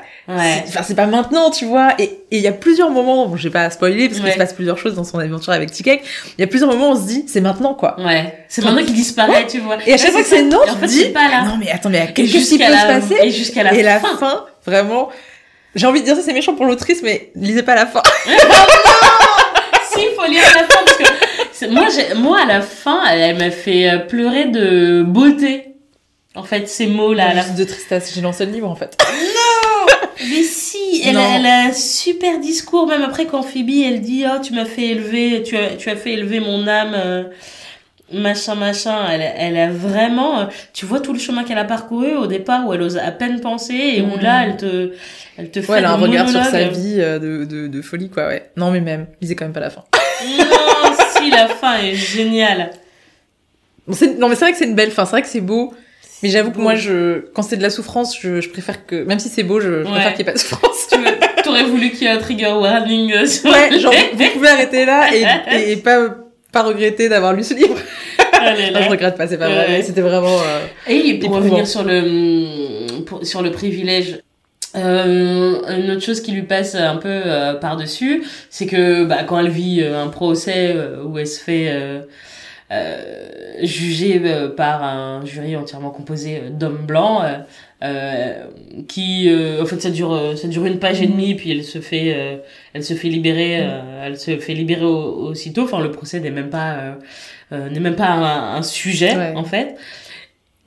c'est- pas maintenant, tu vois. Et il y a plusieurs moments, bon, je vais pas spoiler parce qu'il se passe plusieurs choses dans son aventure avec Tikek. Il y a plusieurs moments où on se dit, c'est maintenant, quoi. Ouais. C'est maintenant qu'il disparaît, tu vois. Et à chaque fois que c'est non, tu te dis, non, mais attends, mais Et qu'est-ce qui jusqu'à peut se passer Et jusqu'à la fin, vraiment, j'ai envie de dire ça, c'est méchant pour l'autrice, mais lisez pas la fin. [laughs] Si, il faut lire la fin parce que moi, j'ai- moi, à la fin, elle, m'a fait euh, pleurer de beauté. En fait, ces mots-là, à la de tristesse, j'ai lancé le livre en fait. Mais si, elle, Non. a- elle a un super discours, même après quand Phoebe, elle dit, oh, tu m'as fait élever, tu as, tu as fait élever mon âme, euh, machin, machin. Elle, elle a vraiment, euh, tu vois tout le chemin qu'elle a parcouru au départ où elle ose à peine penser et où Mm. là, elle te, elle te fait Ouais, elle a un regard sur sa vie euh, de, de, de folie, quoi, ouais. Non, mais même, lisez quand même pas la fin. [laughs] Non, si, la fin est géniale. Bon, c'est- non, mais c'est vrai que c'est une belle fin, c'est vrai que c'est beau. Mais j'avoue que moi, je, quand c'est de la souffrance, je, je préfère que, même si c'est beau, je, je préfère Ouais. qu'il n'y ait pas de souffrance. Tu veux- t'aurais voulu qu'il y ait un trigger warning euh, sur Ouais, genre, vous pouvez arrêter là et, [laughs] et pas, pas regretter d'avoir lu ce livre. [laughs] Allez, Non, je regrette pas, c'est pas vrai. C'était vraiment, euh, Et pour revenir sur le, pour- sur le privilège, euh, une autre chose qui lui passe un peu euh, par-dessus, c'est que bah, quand elle vit euh, un procès où elle se fait juger par un jury entièrement composé d'hommes blancs, euh, qui, euh, en fait, ça dure, euh, ça dure une page et demie, puis elle se fait, euh, elle se fait libérer, elle se fait libérer au- aussitôt. Enfin, le procès n'est même pas, n'est même pas un, un sujet Ouais. en fait.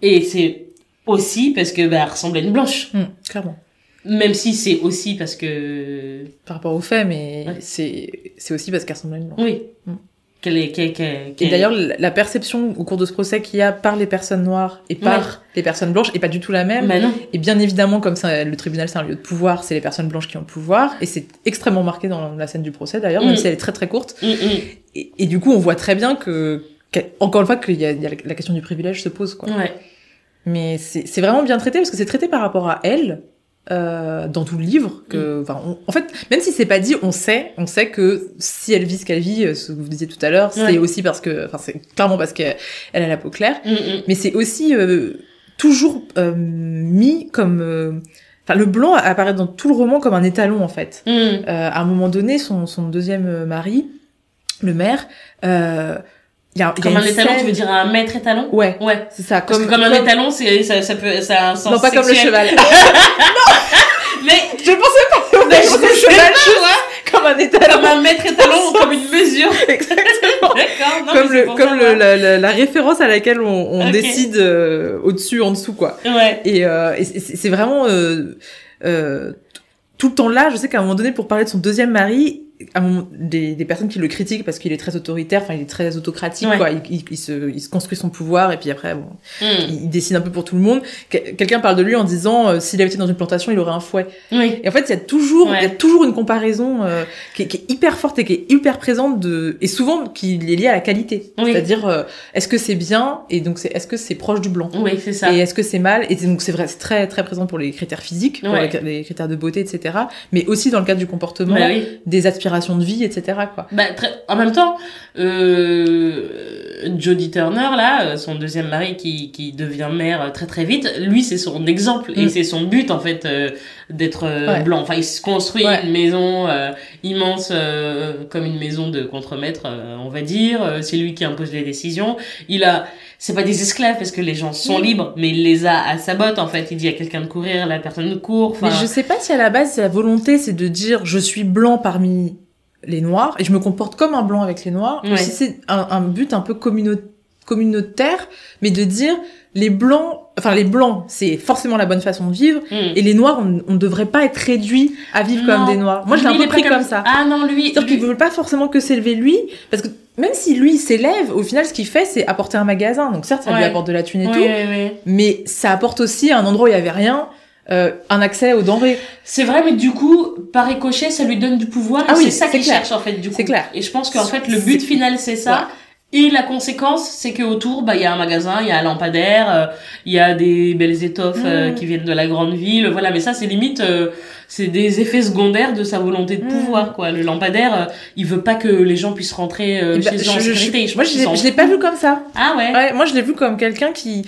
Et c'est aussi parce que bah, elle ressemble à une blanche. hum, clairement. Même si c'est aussi parce que Par rapport aux faits, mais Ouais. c'est, c'est aussi parce qu'elle ressemble à une blanche. oui, Mm. Qu'elle est, qu'elle, qu'elle- Et d'ailleurs, la perception au cours de ce procès qu'il y a par les personnes noires et par les personnes blanches est pas du tout la même. bah non, Et bien évidemment, comme ça, le tribunal c'est un lieu de pouvoir, c'est les personnes blanches qui ont le pouvoir, et c'est extrêmement marqué dans la scène du procès d'ailleurs, même Mm. si elle est très très courte. Mm, mm. Et, et du coup, on voit très bien que, encore une fois, qu'il y a, il y a la, question du privilège se pose, quoi. ouais, Mais c'est vraiment bien traité parce que c'est traité par rapport à elle. Euh, dans tout le livre que enfin on- en fait même si c'est pas dit on sait on sait que si elle vit ce qu'elle vit euh, ce que vous disiez tout à l'heure c'est Ouais. aussi parce que enfin c'est clairement parce qu'elle elle a la peau claire Mm, mm. mais c'est aussi euh, toujours euh, mis comme euh, enfin le blanc apparaît dans tout le roman comme un étalon en fait Mm. euh, à un moment donné son, son deuxième mari le maire euh, y a, il y a Comme un étalon, scène- tu veux dire un maître étalon? Ouais Ouais. c'est ça Parce que comme un étalon, c'est, ça, ça peut, ça a un sens non pas comme le cheval [laughs] Mais, je pensais pas comme le cheval juste ouais. comme un étalon Comme un maître étalon, comme une [laughs] mesure. exactement [laughs] D'accord. non, comme le comme le, la, la, la référence à laquelle on, on décide euh, au-dessus en dessous quoi Ouais. Et, euh, et c'est c'est vraiment euh, euh, tout le temps là. Je sais qu'à un moment donné, pour parler de son deuxième mari, à un moment, des, des personnes qui le critiquent parce qu'il est très autoritaire, enfin il est très autocratique, Ouais. quoi. Il, il- il se, il se construit son pouvoir et puis après, bon, Mm. il, décide un peu pour tout le monde. Que- Quelqu'un parle de lui en disant euh, s'il avait été dans une plantation, il aurait un fouet. Oui. Et en fait, il y a toujours, Ouais. il y a toujours une comparaison euh, qui, est, qui est hyper forte et qui est hyper présente de, et souvent qui est liée à la qualité. Oui. C'est-à-dire, euh, est-ce que c'est bien et donc c'est, est-ce que c'est proche du blanc? Oui, c'est ça. Et est-ce que c'est mal? Et donc c'est vrai, c'est très très présent pour les critères physiques, pour Ouais. les, les critères de beauté, etc. Mais aussi dans le cadre du comportement, Bah des aspirations de vie, etc. Quoi. Bah, très... En même temps, euh... Jodie Turner, là, euh, son deuxième mari qui, qui devient mère euh, très très vite, lui, c'est son exemple et Mm. c'est son but, en fait, euh, d'être Ouais. blanc. Enfin, il se construit Ouais. une maison euh, immense, comme une maison de contremaître, on va dire. C'est lui qui impose les décisions. Il a... C'est pas des esclaves parce que les gens sont libres, mais il les a à sa botte, en fait. Il dit à quelqu'un de courir, la personne court. Enfin, Mais je sais pas si à la base, la volonté, c'est de dire je suis blanc parmi les noirs et je me comporte comme un blanc avec les noirs, ou si c'est un, un but un peu communautaire, mais de dire les blancs, enfin les blancs, c'est forcément la bonne façon de vivre. Mm. Et les noirs, on ne devrait pas être réduits à vivre Non. comme des noirs. Moi, je l'ai un peu pris comme ça. Ah non, lui... C'est-à-dire lui- qu'ils veulent pas forcément que s'élever lui, parce que même si lui s'élève, au final, ce qu'il fait, c'est apporter un magasin. Donc certes, ça lui apporte de la thune et tout, mais ça apporte aussi un endroit où il y avait rien, euh, un accès aux denrées. C'est vrai, mais du coup, par ricochet, ça lui donne du pouvoir. Ah oui, c'est ça qu'il cherche, en fait, du coup. C'est clair. Et je pense qu'en fait, le but final, c'est ça. Et la conséquence, c'est qu'autour, bah, il y a un magasin, il y a un lampadaire, euh, il y a des belles étoffes euh, Mm. qui viennent de la grande ville. Voilà, mais ça, c'est limite, euh, c'est des effets secondaires de sa volonté de Mm. pouvoir, quoi. Le lampadaire, euh, il veut pas que les gens puissent rentrer euh, Et bah, chez eux en je- je- sécurité. Je moi, je je l'ai pas vu comme ça. Ah ouais. Ouais, moi, je l'ai vu comme quelqu'un qui,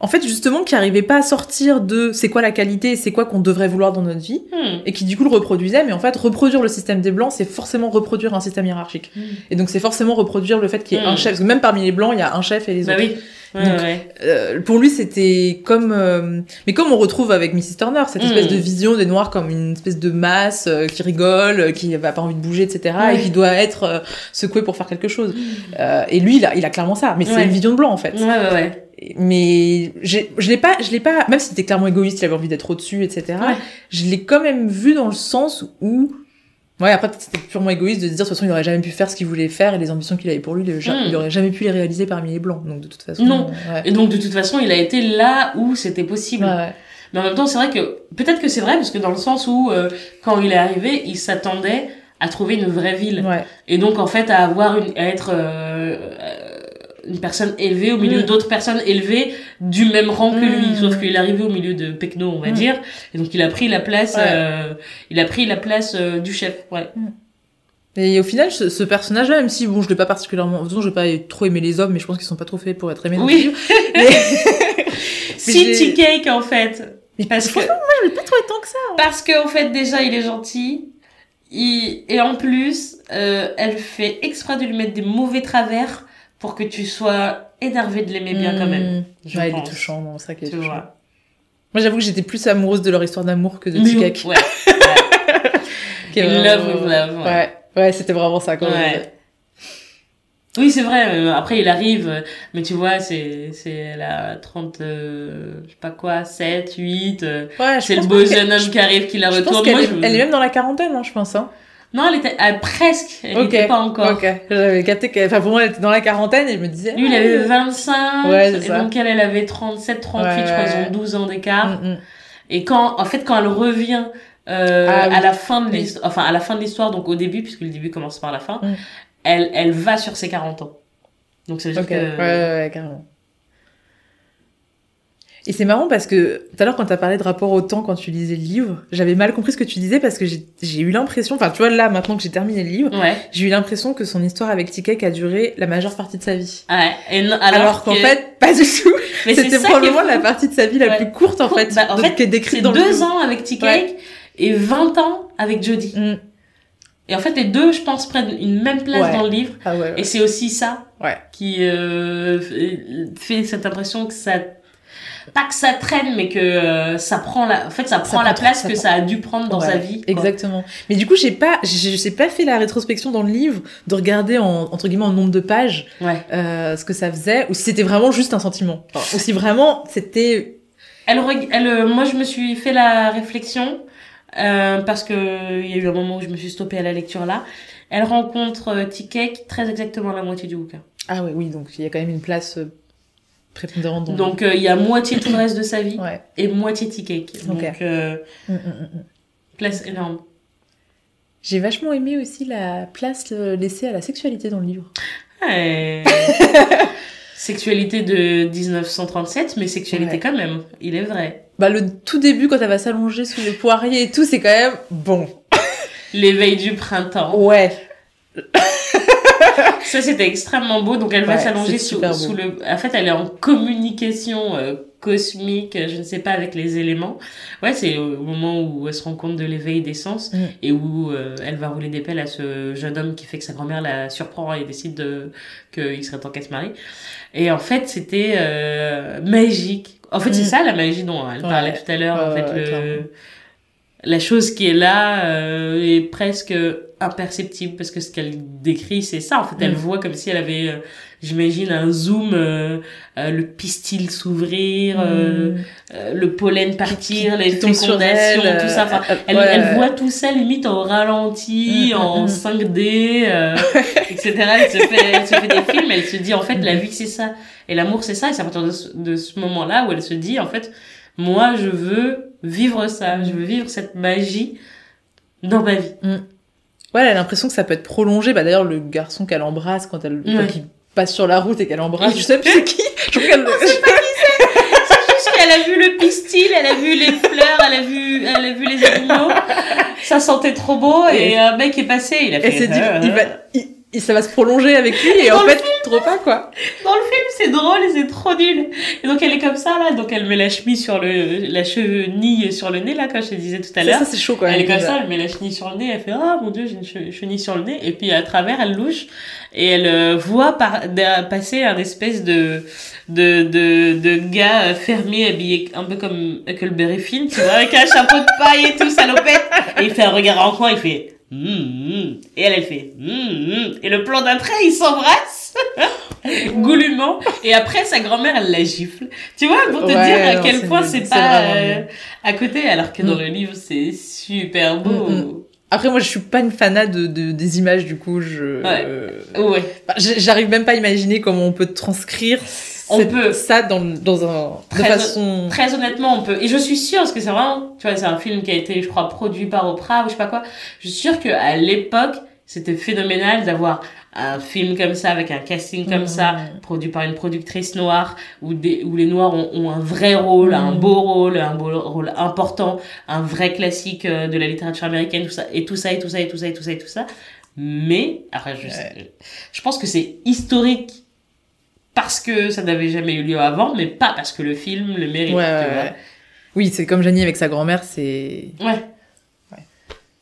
en fait, justement, qui arrivait pas à sortir de c'est quoi la qualité, c'est quoi qu'on devrait vouloir dans notre vie, Hmm. et qui du coup le reproduisait. Mais en fait, reproduire le système des blancs, c'est forcément reproduire un système hiérarchique. Mm. Et donc, c'est forcément reproduire le fait qu'il y ait un chef. Parce que même parmi les blancs, il y a un chef et les Bah autres. oui. Ouais, Donc, ouais. Euh, pour lui, c'était comme, euh, mais comme on retrouve avec Mrs Turner, cette espèce de vision des Noirs comme une espèce de masse euh, qui rigole, euh, qui n'a pas envie de bouger, etc., Ouais. et qui doit être euh, secouée pour faire quelque chose. Euh, et lui, il a, il a clairement ça, mais c'est une vision de blanc en fait. Ouais, ouais, ouais. Mais je l'ai pas, je l'ai pas, même si c'était clairement égoïste, il avait envie d'être au-dessus, etc. Ouais. Je l'ai quand même vu dans le sens où Ouais, après, c'était purement égoïste de se dire, de toute façon, il aurait jamais pu faire ce qu'il voulait faire et les ambitions qu'il avait pour lui, il, Mm. il aurait jamais pu les réaliser parmi les blancs. Donc, de toute façon. Non. Ouais. Et donc, de toute façon, il a été là où c'était possible. Ouais. Mais en même temps, c'est vrai que peut-être que c'est vrai parce que dans le sens où euh, quand il est arrivé, il s'attendait à trouver une vraie ville Ouais. et donc en fait à avoir une à être euh, une personne élevée au milieu Mm. d'autres personnes élevées du même rang que lui. Mm. Sauf qu'il est arrivé au milieu de Pecno, on va Mm. dire, et donc il a pris la place. Ouais. euh, il a pris la place euh, du chef. Ouais. Et au final, ce, ce personnage-là, même si bon, je l'ai pas particulièrement, de toute façon, j'ai pas trop aimé les hommes, mais je pense qu'ils sont pas trop faits pour être aimés. Oui. [laughs] Mais, [laughs] City Cake en fait. mais Parce que moi, je l'ai pas trouvé tant que ça. hein. Parce qu'en fait, déjà, il est gentil. Il... Et en plus, euh, elle fait exprès de lui mettre des mauvais travers pour que tu sois énervé de l'aimer bien quand même. Mmh. je Ouais, il est pense. touchant, non, vrai qu'il est Tu touchant. vois. Moi, j'avoue que j'étais plus amoureuse de leur histoire d'amour que de Tikek. ouais. ouais. [laughs] qui vraiment- love with love, ouais. Ouais, ouais, c'était vraiment ça, quand même. Oui, c'est vrai. euh, Après, il arrive, euh, mais tu vois, c'est c'est la 30, euh, je sais pas quoi, 7, 8. euh, Ouais, c'est le pense beau jeune homme qui arrive, qui la Je pense retourne. qu'elle Moi, est, je- elle est même dans la quarantaine, hein, je pense. Hein. Non, elle était ah, presque. Elle n'était pas encore. Ok, j'avais capté qu'elle, enfin pour moi elle était dans la quarantaine et je me disais. Lui, il ah, avait euh, 25. Ouais, c'est et ça. donc, elle, elle avait 37, 38, Ouais, je crois, ils ouais. ont 12 ans d'écart. mm, mm. Et quand, en fait, quand elle revient, euh, Ah oui. à la fin de l'histoire, enfin, à la fin de l'histoire, donc au début, puisque le début commence par la fin, Mm. elle, elle va sur ses 40 ans. Donc, ça veut dire Ok, que, ouais, ouais, ouais, carrément. Et c'est marrant parce que tout à l'heure, quand tu as parlé de rapport au temps quand tu lisais le livre, j'avais mal compris ce que tu disais parce que j'ai eu l'impression, enfin, tu vois, là, maintenant que j'ai terminé le livre, Ouais. j'ai eu l'impression que son histoire avec Tikek a duré la majeure partie de sa vie. Ouais. Et non- Alors, alors, qu'en que- fait, pas du tout. [laughs] mais C'était probablement la partie de sa vie la Ouais. plus courte, en fait, Bah, en fait, qui est décrite dans deux ans avec. Cake et 20 ans avec Jodie. Mm. Et en fait, les deux, je pense, prennent une même place dans le livre. Ah. Et c'est aussi ça Ouais. qui euh, fait cette impression que ça pas que ça traîne mais que euh, ça prend la en fait ça prend la place ça que prend- ça a dû prendre dans Ouais, sa vie quoi. Exactement. Mais du coup, j'ai pas, j'ai- pas fait la rétrospection dans le livre de regarder en, entre guillemets en nombre de pages ouais euh, ce que ça faisait ou si c'était vraiment juste un sentiment. Enfin, ou si vraiment c'était. elle, elle euh, moi je me suis fait la réflexion euh, parce que il y a eu un moment où je me suis stoppée à la lecture là elle rencontre euh, Tea Cake très exactement la moitié du bouquin Ah ouais, oui, donc il y a quand même une place euh, prépondérante dans. le donc euh, il y a moitié tout le reste de sa vie. Ouais. et moitié Tea Cake donc Ok. euh, Mm, mm, mm, place énorme J'ai vachement aimé aussi la place laissée à la sexualité dans le livre. Ouais. [laughs] sexualité de 1937, mais sexualité Ouais. quand même, il est vrai. Bah le tout début quand elle va s'allonger sous les poiriers et tout, c'est quand même bon. L'éveil du printemps. Ouais. [laughs] [laughs] Ça, c'était extrêmement beau. Donc, elle va s'allonger sous, sous le... En fait, elle est en communication euh, cosmique, je ne sais pas, avec les éléments. Ouais, c'est au moment où elle se rend compte de l'éveil des sens Mm. et où euh, elle va rouler des pelles à ce jeune homme qui fait que sa grand-mère la surprend et décide de... qu'il serait temps qu'elle se marie. Et en fait, c'était euh, magique. En fait, c'est Mm. ça la magie dont elle Ouais. parlait tout à l'heure. en fait, le... clairement. La chose qui est là euh, est presque imperceptible parce que ce qu'elle décrit c'est ça en fait elle Mm. voit comme si elle avait euh, j'imagine un zoom euh, euh, le pistil s'ouvrir euh, Mm. euh, le pollen partir les Qui fécondations elle, tout ça enfin, elle, ouais. elle voit tout ça limite en ralenti, Mm, en mm. 5D, euh, [laughs] etc. Elle se, fait, elle se fait des films, elle se dit en fait la vie c'est ça. Et l'amour c'est ça. Et c'est à partir de ce, de ce moment-là où elle se dit en fait, moi je veux vivre ça, je veux vivre cette magie dans ma vie. Ouais, elle a l'impression que ça peut être prolongé. Bah d'ailleurs, le garçon qu'elle embrasse quand elle Ouais. quand il passe sur la route et qu'elle embrasse, je sais [laughs] plus c'est qui. Je qu'elle le- Juste qu'elle a vu le pistil, elle a vu les fleurs, elle a vu, elle a vu les animaux. Ça sentait trop beau et, Et- un mec est passé, il a fait. Elle s'est dit, euh, il va, il- il- ça va se prolonger avec lui et en Dans fait, trop pas quoi. Dans le film, c'est drôle et c'est trop nul. Et donc elle est comme ça là, donc elle met la chemise sur le, la chenille sur le nez là, comme je te disais tout à l'heure. ça, c'est chaud même. Elle est comme ça, elle met la chenille sur le nez, elle fait ah mon dieu j'ai une che- chenille sur le nez et puis à travers elle louche et elle euh, voit par, passer un espèce de de de, de gars euh, fermier habillé un peu comme Huckleberry Finn, tu vois, avec un chapeau de paille et tout salopette et il fait un regard en coin, il fait. Et elle elle fait hum. et le plan d'après ils s'embrassent [laughs] goulûment et après sa grand-mère elle la gifle tu vois pour te Ouais, dire à quel point c'est pas euh, à côté alors que dans Mm. le livre c'est super beau Mm, mm. Après, moi, je suis pas une fanat de, de- des images, du coup, je, Ouais. euh, ouais j'arrive même pas à imaginer comment on peut transcrire On peut. ça dans, dans un, de Très- façon. très honnêtement on peut et je suis sûre parce que c'est vraiment tu vois c'est un film qui a été je crois produit par Oprah ou je sais pas quoi je suis sûre que à l'époque c'était phénoménal d'avoir un film comme ça avec un casting comme ça produit par une productrice noire où des où les noirs ont, ont un vrai rôle un Mhm. beau rôle un beau rôle important un vrai classique euh, de la littérature américaine tout ça et tout ça et tout ça et tout ça et tout ça et tout ça mais après je, je pense que c'est historique parce que ça n'avait jamais eu lieu avant mais pas parce que le film le mérite Ouais, tu ouais, vois. ouais. Oui, c'est comme Janie avec sa grand-mère, c'est. Ouais.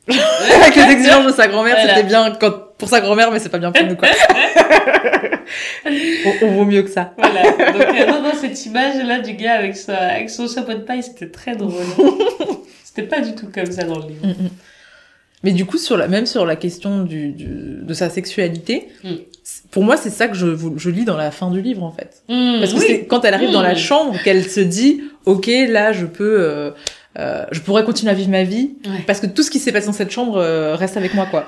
[laughs] avec les exigences de sa grand-mère, Voilà. c'était bien quand... pour sa grand-mère, mais c'est pas bien pour nous, quoi. [laughs] on, on vaut mieux que ça. Voilà. Donc, euh, non, non, cette image-là du gars avec, sa, avec son chapeau de paille, c'était très drôle. [laughs] c'était pas du tout comme ça dans le livre. Mm, mm. Mais du coup, sur la, même sur la question du, du- de sa sexualité, Mm. c- pour moi, c'est ça que je, je lis dans la fin du livre, en fait. Mmh, Parce que oui. c'est quand elle arrive dans la Mm. chambre qu'elle se dit, ok, là, je peux, euh, euh, je pourrais continuer à vivre ma vie, Ouais. parce que tout ce qui s'est passé dans cette chambre euh, reste avec moi, quoi.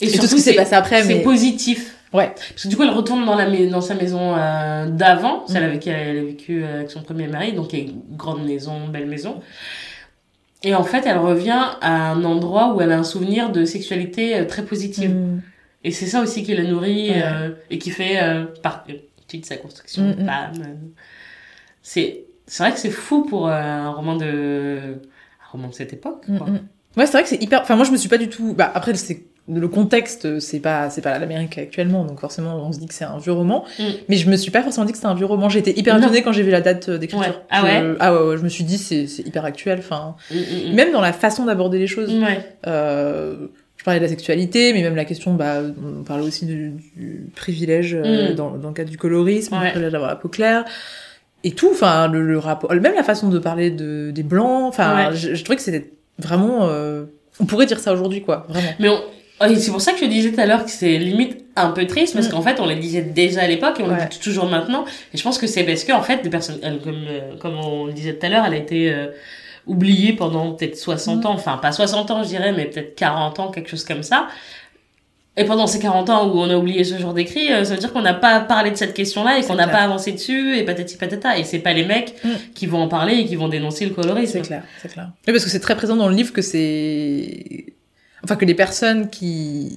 Et, Et, tout ce qui s'est passé après, c'est positif. Ouais. Parce que du coup, elle retourne dans, la, dans sa maison euh, d'avant, celle avec qui elle a vécu avec son premier mari, donc une grande maison, belle maison. Et en fait, elle revient à un endroit où elle a un souvenir de sexualité euh, très positive. Mm. Et c'est ça aussi qui la nourrit Ouais. euh, et qui fait euh, partie de sa construction Mm, de mm. femme. euh. C'est c'est vrai que c'est fou pour euh, un roman de un roman de cette époque. Quoi. Mm, mm. Ouais, c'est vrai que c'est hyper. Enfin, moi, je me suis pas du tout. Bah, après, c'est le contexte, c'est pas, c'est pas l'Amérique actuellement, donc forcément, on se dit que c'est un vieux roman. Mm. Mais je me suis pas forcément dit que c'était un vieux roman. Été hyper étonnée quand j'ai vu la date euh, d'écriture. Ouais. Ah Je- ouais Ah ouais, ouais, je me suis dit c'est, c'est hyper actuel. Enfin, Mm, mm, même dans la façon d'aborder les choses. Ouais. Euh, je parlais de la sexualité, mais même la question, bah, on parlait aussi du, du privilège euh, dans, dans le cadre du colorisme, le privilège d'avoir la peau claire. Et tout, enfin, le, le rapport, même la façon de parler de, des blancs, enfin, je, je trouvais que c'était vraiment, euh, on pourrait dire ça aujourd'hui, quoi, vraiment. Mais on... ouais, c'est pour ça que je disais tout à l'heure que c'est limite un peu triste parce Mm. qu'en fait on les disait déjà à l'époque et on Ouais. le dit toujours maintenant et je pense que c'est parce que en fait des personnes elle, comme euh, comme on le disait tout à l'heure elle a été euh, oubliée pendant peut-être 60 Mm. ans enfin pas 60 ans je dirais mais peut-être 40 ans quelque chose comme ça et pendant ces 40 ans où on a oublié ce genre d'écrit, euh, ça veut dire qu'on n'a pas parlé de cette question-là et qu'on n'a pas avancé dessus et patati patata. Et c'est pas les mecs Mm. qui vont en parler et qui vont dénoncer le colorisme. C'est clair, c'est clair. Oui, parce que c'est très présent dans le livre que c'est, enfin, que les personnes qui,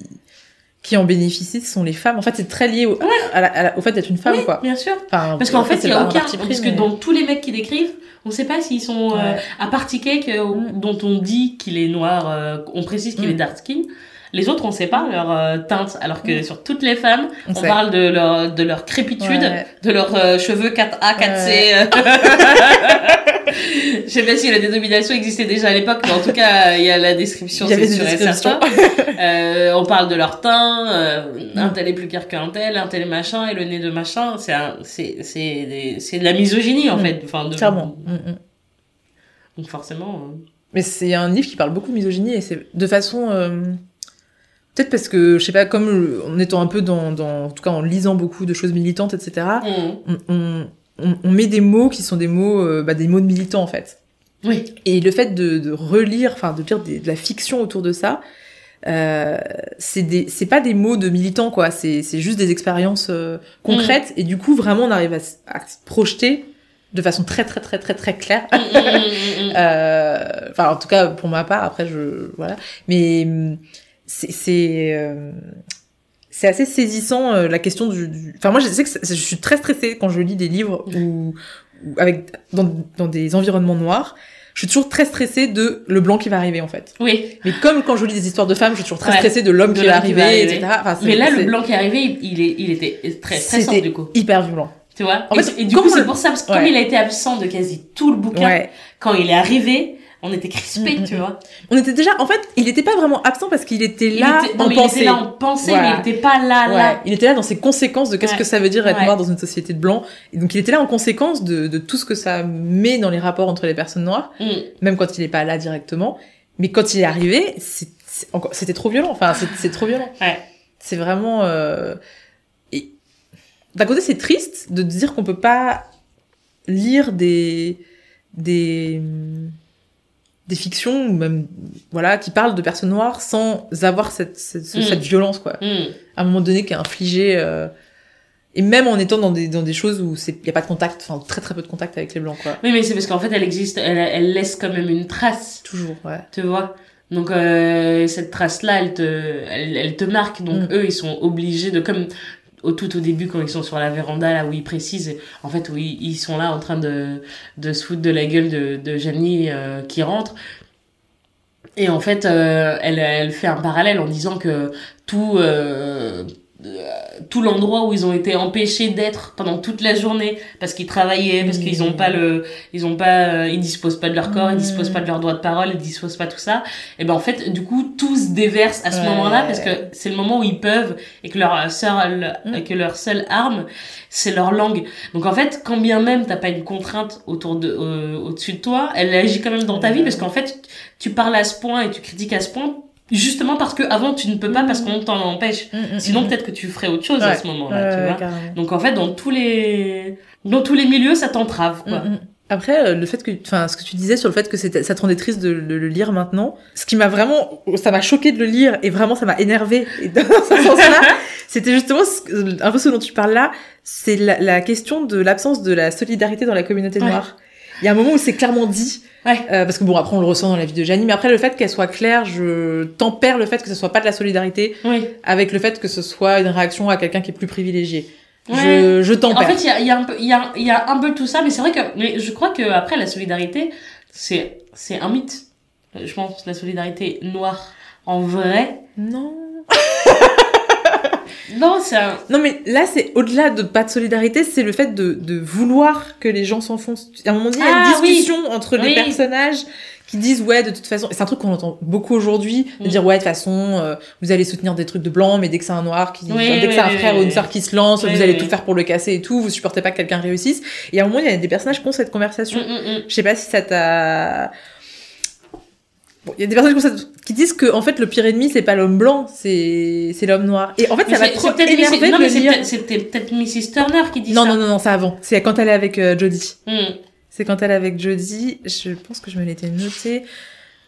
qui en bénéficient sont les femmes. En fait, c'est très lié au, à la- à la- au fait d'être une femme, Oui, quoi. bien sûr. Enfin, Parce qu'en fait, il y a aucun. Parce que mais- dans tous les mecs qui décrivent, on sait pas s'ils sont. euh, à part Cake, euh, Mm. dont on dit qu'il est noir, euh, on précise qu'il Mm. est dark skin. Les autres, on sait pas leur euh, teinte. Alors que sur toutes les femmes, on, parle de leur, de leur crépitude, Ouais. de leurs euh, cheveux 4A, 4C. euh. Je sais pas si la dénomination existait déjà à l'époque, mais en tout cas, il y a la description, c'est sûr et certain. [laughs] Euh, on parle de leur teint, euh, un tel est plus clair qu'un tel, un tel est machin, et le nez de machin. C'est c'est c'est des- c'est de la misogynie, en Mm. fait. Enfin, de, Clairement. Mm, mm. Donc forcément... euh, Mais c'est un livre qui parle beaucoup de misogynie et c'est de façon euh, peut-être parce que je sais pas comme en étant un peu dans, dans en tout cas en lisant beaucoup de choses militantes etc. mm. On, on, on- met des mots qui sont des mots euh, bah, des mots de militants en fait. Oui. Et le fait de, de relire, enfin de lire des- de la fiction autour de ça, euh, c'est des, c'est pas des mots de militants quoi. C'est, c'est juste des expériences euh, concrètes et du coup vraiment on arrive à, se projeter de façon très très très très très claire. Mm, mm, mm, mm. [laughs] Euh, Enfin en tout cas pour ma part. Après je voilà. Mais hum, c'est c'est euh, c'est assez saisissant euh, la question du. du- Enfin moi je sais que je suis très stressée quand je lis des livres où avec dans, dans des environnements noirs. Je suis toujours très stressée de le blanc qui va arriver en fait. Oui. Mais comme quand je lis des histoires de femmes, je suis toujours très Ouais. stressée de l'homme qui va qui arriver, va arriver. etc. Enfin, Mais là, le blanc qui est arrivé, il, est, il était très stressant, du coup. hyper violent. Tu vois? En et, fait, et du coup, c'est pour ça, parce que comme il a été absent de quasi tout le bouquin, Ouais. quand il est arrivé, on était crispés, Mm, mm, tu mm. vois. On était déjà, en fait, il était pas vraiment absent parce qu'il était Il là était, non, en mais il pensée. était là en pensée, Voilà. mais il était pas là, Ouais, là. il était là dans ses conséquences de qu'est-ce Ouais. que ça veut dire être Ouais. noir dans une société de blancs. Et donc il était là en conséquence de, de tout ce que ça met dans les rapports entre les personnes noires, même quand il est pas là directement. Mais quand il est arrivé, c'était trop violent. Enfin, c'est- trop violent. C'est vraiment. euh, Et d'un côté, c'est triste de dire qu'on peut pas lire des des des fictions ou même voilà qui parlent de personnes noires sans avoir cette cette, ce- Mm. cette violence quoi Mm. à un moment donné qui est infligé euh, et même en étant dans des dans des choses où c'est y a pas de contact enfin très très peu de contact avec les blancs quoi Oui, mais c'est parce qu'en fait, elle existe, elle, elle laisse quand même une trace, toujours ouais tu vois? Donc, euh, cette trace-là, elle te, elle, elle te marque. Donc, Mm. eux, ils sont obligés de, comme au tout au début, quand ils sont sur la véranda, là où ils précisent, en fait, où ils, sont là en train de, de se foutre de la gueule de, de Janie euh, qui rentre. Et en fait, euh, elle, elle fait un parallèle en disant que tout, euh, tout l'endroit où ils ont été empêchés d'être pendant toute la journée parce qu'ils travaillaient, parce qu'ils ont pas le, ils ont pas, euh, ils disposent pas de leur corps, ils disposent pas de leur droit de parole, ils disposent pas tout ça. Et ben en fait, du coup, tout se déverse à ce Ouais. moment-là parce que c'est le moment où ils peuvent et que leur seule, Mm. que leur seule arme, c'est leur langue. Donc en fait, quand bien même t'as pas une contrainte autour de, euh, au-dessus de toi, elle agit quand même dans ta vie parce qu'en fait, tu parles à ce point et tu critiques à ce point justement parce que avant tu ne peux pas parce qu'on t'en empêche. Sinon peut-être que tu ferais autre chose à ce moment-là, tu vois. carrément. Donc en fait, dans tous les dans tous les milieux, ça t'entrave quoi. Après, euh, le fait que, enfin, ce que tu disais sur le fait que ça te rendait triste de, de le lire maintenant, ce qui m'a vraiment, ça m'a choqué de le lire et vraiment ça m'a énervé. Dans ce [laughs] sens-là, c'était justement ce- un peu ce dont tu parles là, c'est la, la question de l'absence de la solidarité dans la communauté Ouais. noire. Il y a un moment où c'est clairement dit, Ouais. euh, parce que bon, après on le ressent dans la vie de Janie, mais après le fait qu'elle soit claire, je tempère le fait que ce soit pas de la solidarité Oui. avec le fait que ce soit une réaction à quelqu'un qui est plus privilégié. Je, je t'en En fait, il y a, y, a un peu- y, a, il y a un peu tout ça, mais c'est vrai que mais je crois que après la solidarité, c'est c'est un mythe. Je pense la solidarité noire en vrai. Non. Non, c'est un. Non, mais là, c'est au-delà de pas de solidarité, c'est le fait de, de vouloir que les gens s'enfoncent. À un moment donné, il y a Ah, une oui. discussion entre les Oui. personnages qui disent, ouais, de toute façon, et c'est un truc qu'on entend beaucoup aujourd'hui, de Mm. dire, ouais, de toute façon, euh, vous allez soutenir des trucs de blanc, mais dès que c'est un noir qui, Oui, enfin, dès que c'est un frère ou une sœur qui se lance, vous allez tout faire pour le casser et tout, vous supportez pas que quelqu'un réussisse. Et à un moment, il y a des personnages qui ont cette conversation. Mm, mm. Je sais pas si ça t'a. Bon, il y a des personnes qui, disent que en fait le pire ennemi c'est pas l'homme blanc, c'est c'est l'homme noir. Et en fait Mais ça c'est- trop énervé de c'était peut-être Mrs. Turner qui dit Non ça. non non non, c'est avant. C'est quand elle est avec euh, Jodie. Mm. C'est quand elle est avec Jodie. Je pense que je me l'étais noté.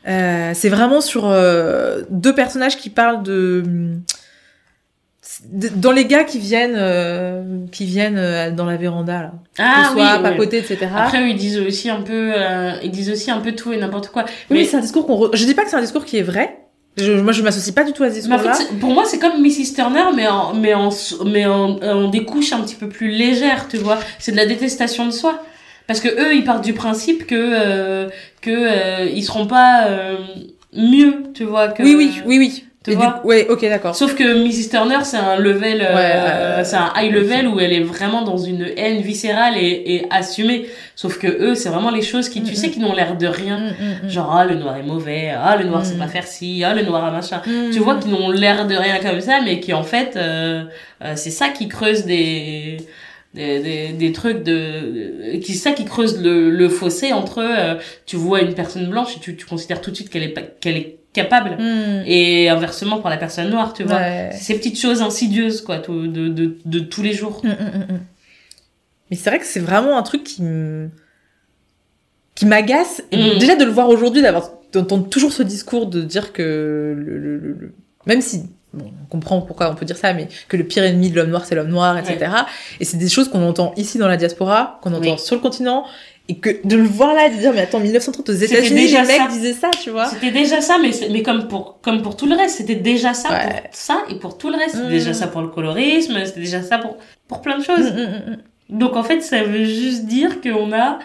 Euh, c'est vraiment sur euh, deux personnages qui parlent de, de- dans les gars qui viennent euh, qui viennent euh, dans la véranda là, Ah que oui. soit oui. papoter etc. Après, ils disent aussi un peu, euh, ils disent aussi un peu tout et n'importe quoi. oui, mais- c'est un discours qu'on. re- Je dis pas que c'est un discours qui est vrai. Je, moi, je m'associe pas du tout à ce Mais en discours-là. fait, pour moi, c'est comme Mrs. Turner, mais en, mais en, mais en, en des couches un petit peu plus légères, tu vois. C'est de la détestation de soi. Parce que eux, ils partent du principe que, euh, que, euh, ils seront pas, euh, mieux, tu vois, que. oui, oui, oui, oui. Tu Et du vois coup- ouais, ok, d'accord. Sauf que Mrs. Turner, c'est un level, euh, Ouais, euh, c'est un high level où elle est vraiment dans une haine viscérale et, et assumée. Sauf que eux, c'est vraiment les choses qui, tu Mm, sais, mm. qui n'ont l'air de rien. Mm. Genre, ah, le noir est mauvais, ah, le noir sait Mm. pas faire ci, ah, le noir a machin. Mm. Tu vois, qui n'ont l'air de rien comme ça, mais qui en fait, euh, euh, c'est ça qui creuse des, des, des, des trucs de, qui c'est ça qui creuse le, le fossé entre, euh, tu vois une personne blanche et tu, tu considères tout de suite qu'elle est, pas- qu'elle est capable. Mm. Et inversement pour la personne noire, tu vois. Ouais. Ces petites choses insidieuses, quoi, de, de, de tous les jours. Mm, mm, mm, mm. Mais c'est vrai que c'est vraiment un truc qui me qui m'agace. Déjà de le voir aujourd'hui, d'avoir d'entendre toujours ce discours de dire que le, le- le- le- même si bon, on comprend pourquoi on peut dire ça, mais que le pire ennemi de l'homme noir c'est l'homme noir, etc. Et c'est des choses qu'on entend ici dans la diaspora, qu'on entend Oui. sur le continent. Et que de le voir là, de dire, mais attends, 1930 aux C'était États-Unis, déjà les mecs ça. disaient ça, tu vois. C'était déjà ça, mais, mais comme, pour, comme pour tout le reste, c'était déjà ça Ouais. pour ça et pour tout le reste. C'était Mm. déjà ça pour le colorisme, c'était déjà ça pour, pour plein de choses. Mm, mm, mm, mm. Donc en fait, ça veut juste dire qu'on a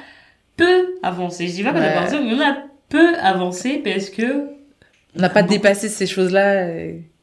peu avancé. Je dis pas qu'on a Ouais. pas avancé, mais on a peu avancé parce que. On n'a pas dépassé ces choses-là euh, qui, qui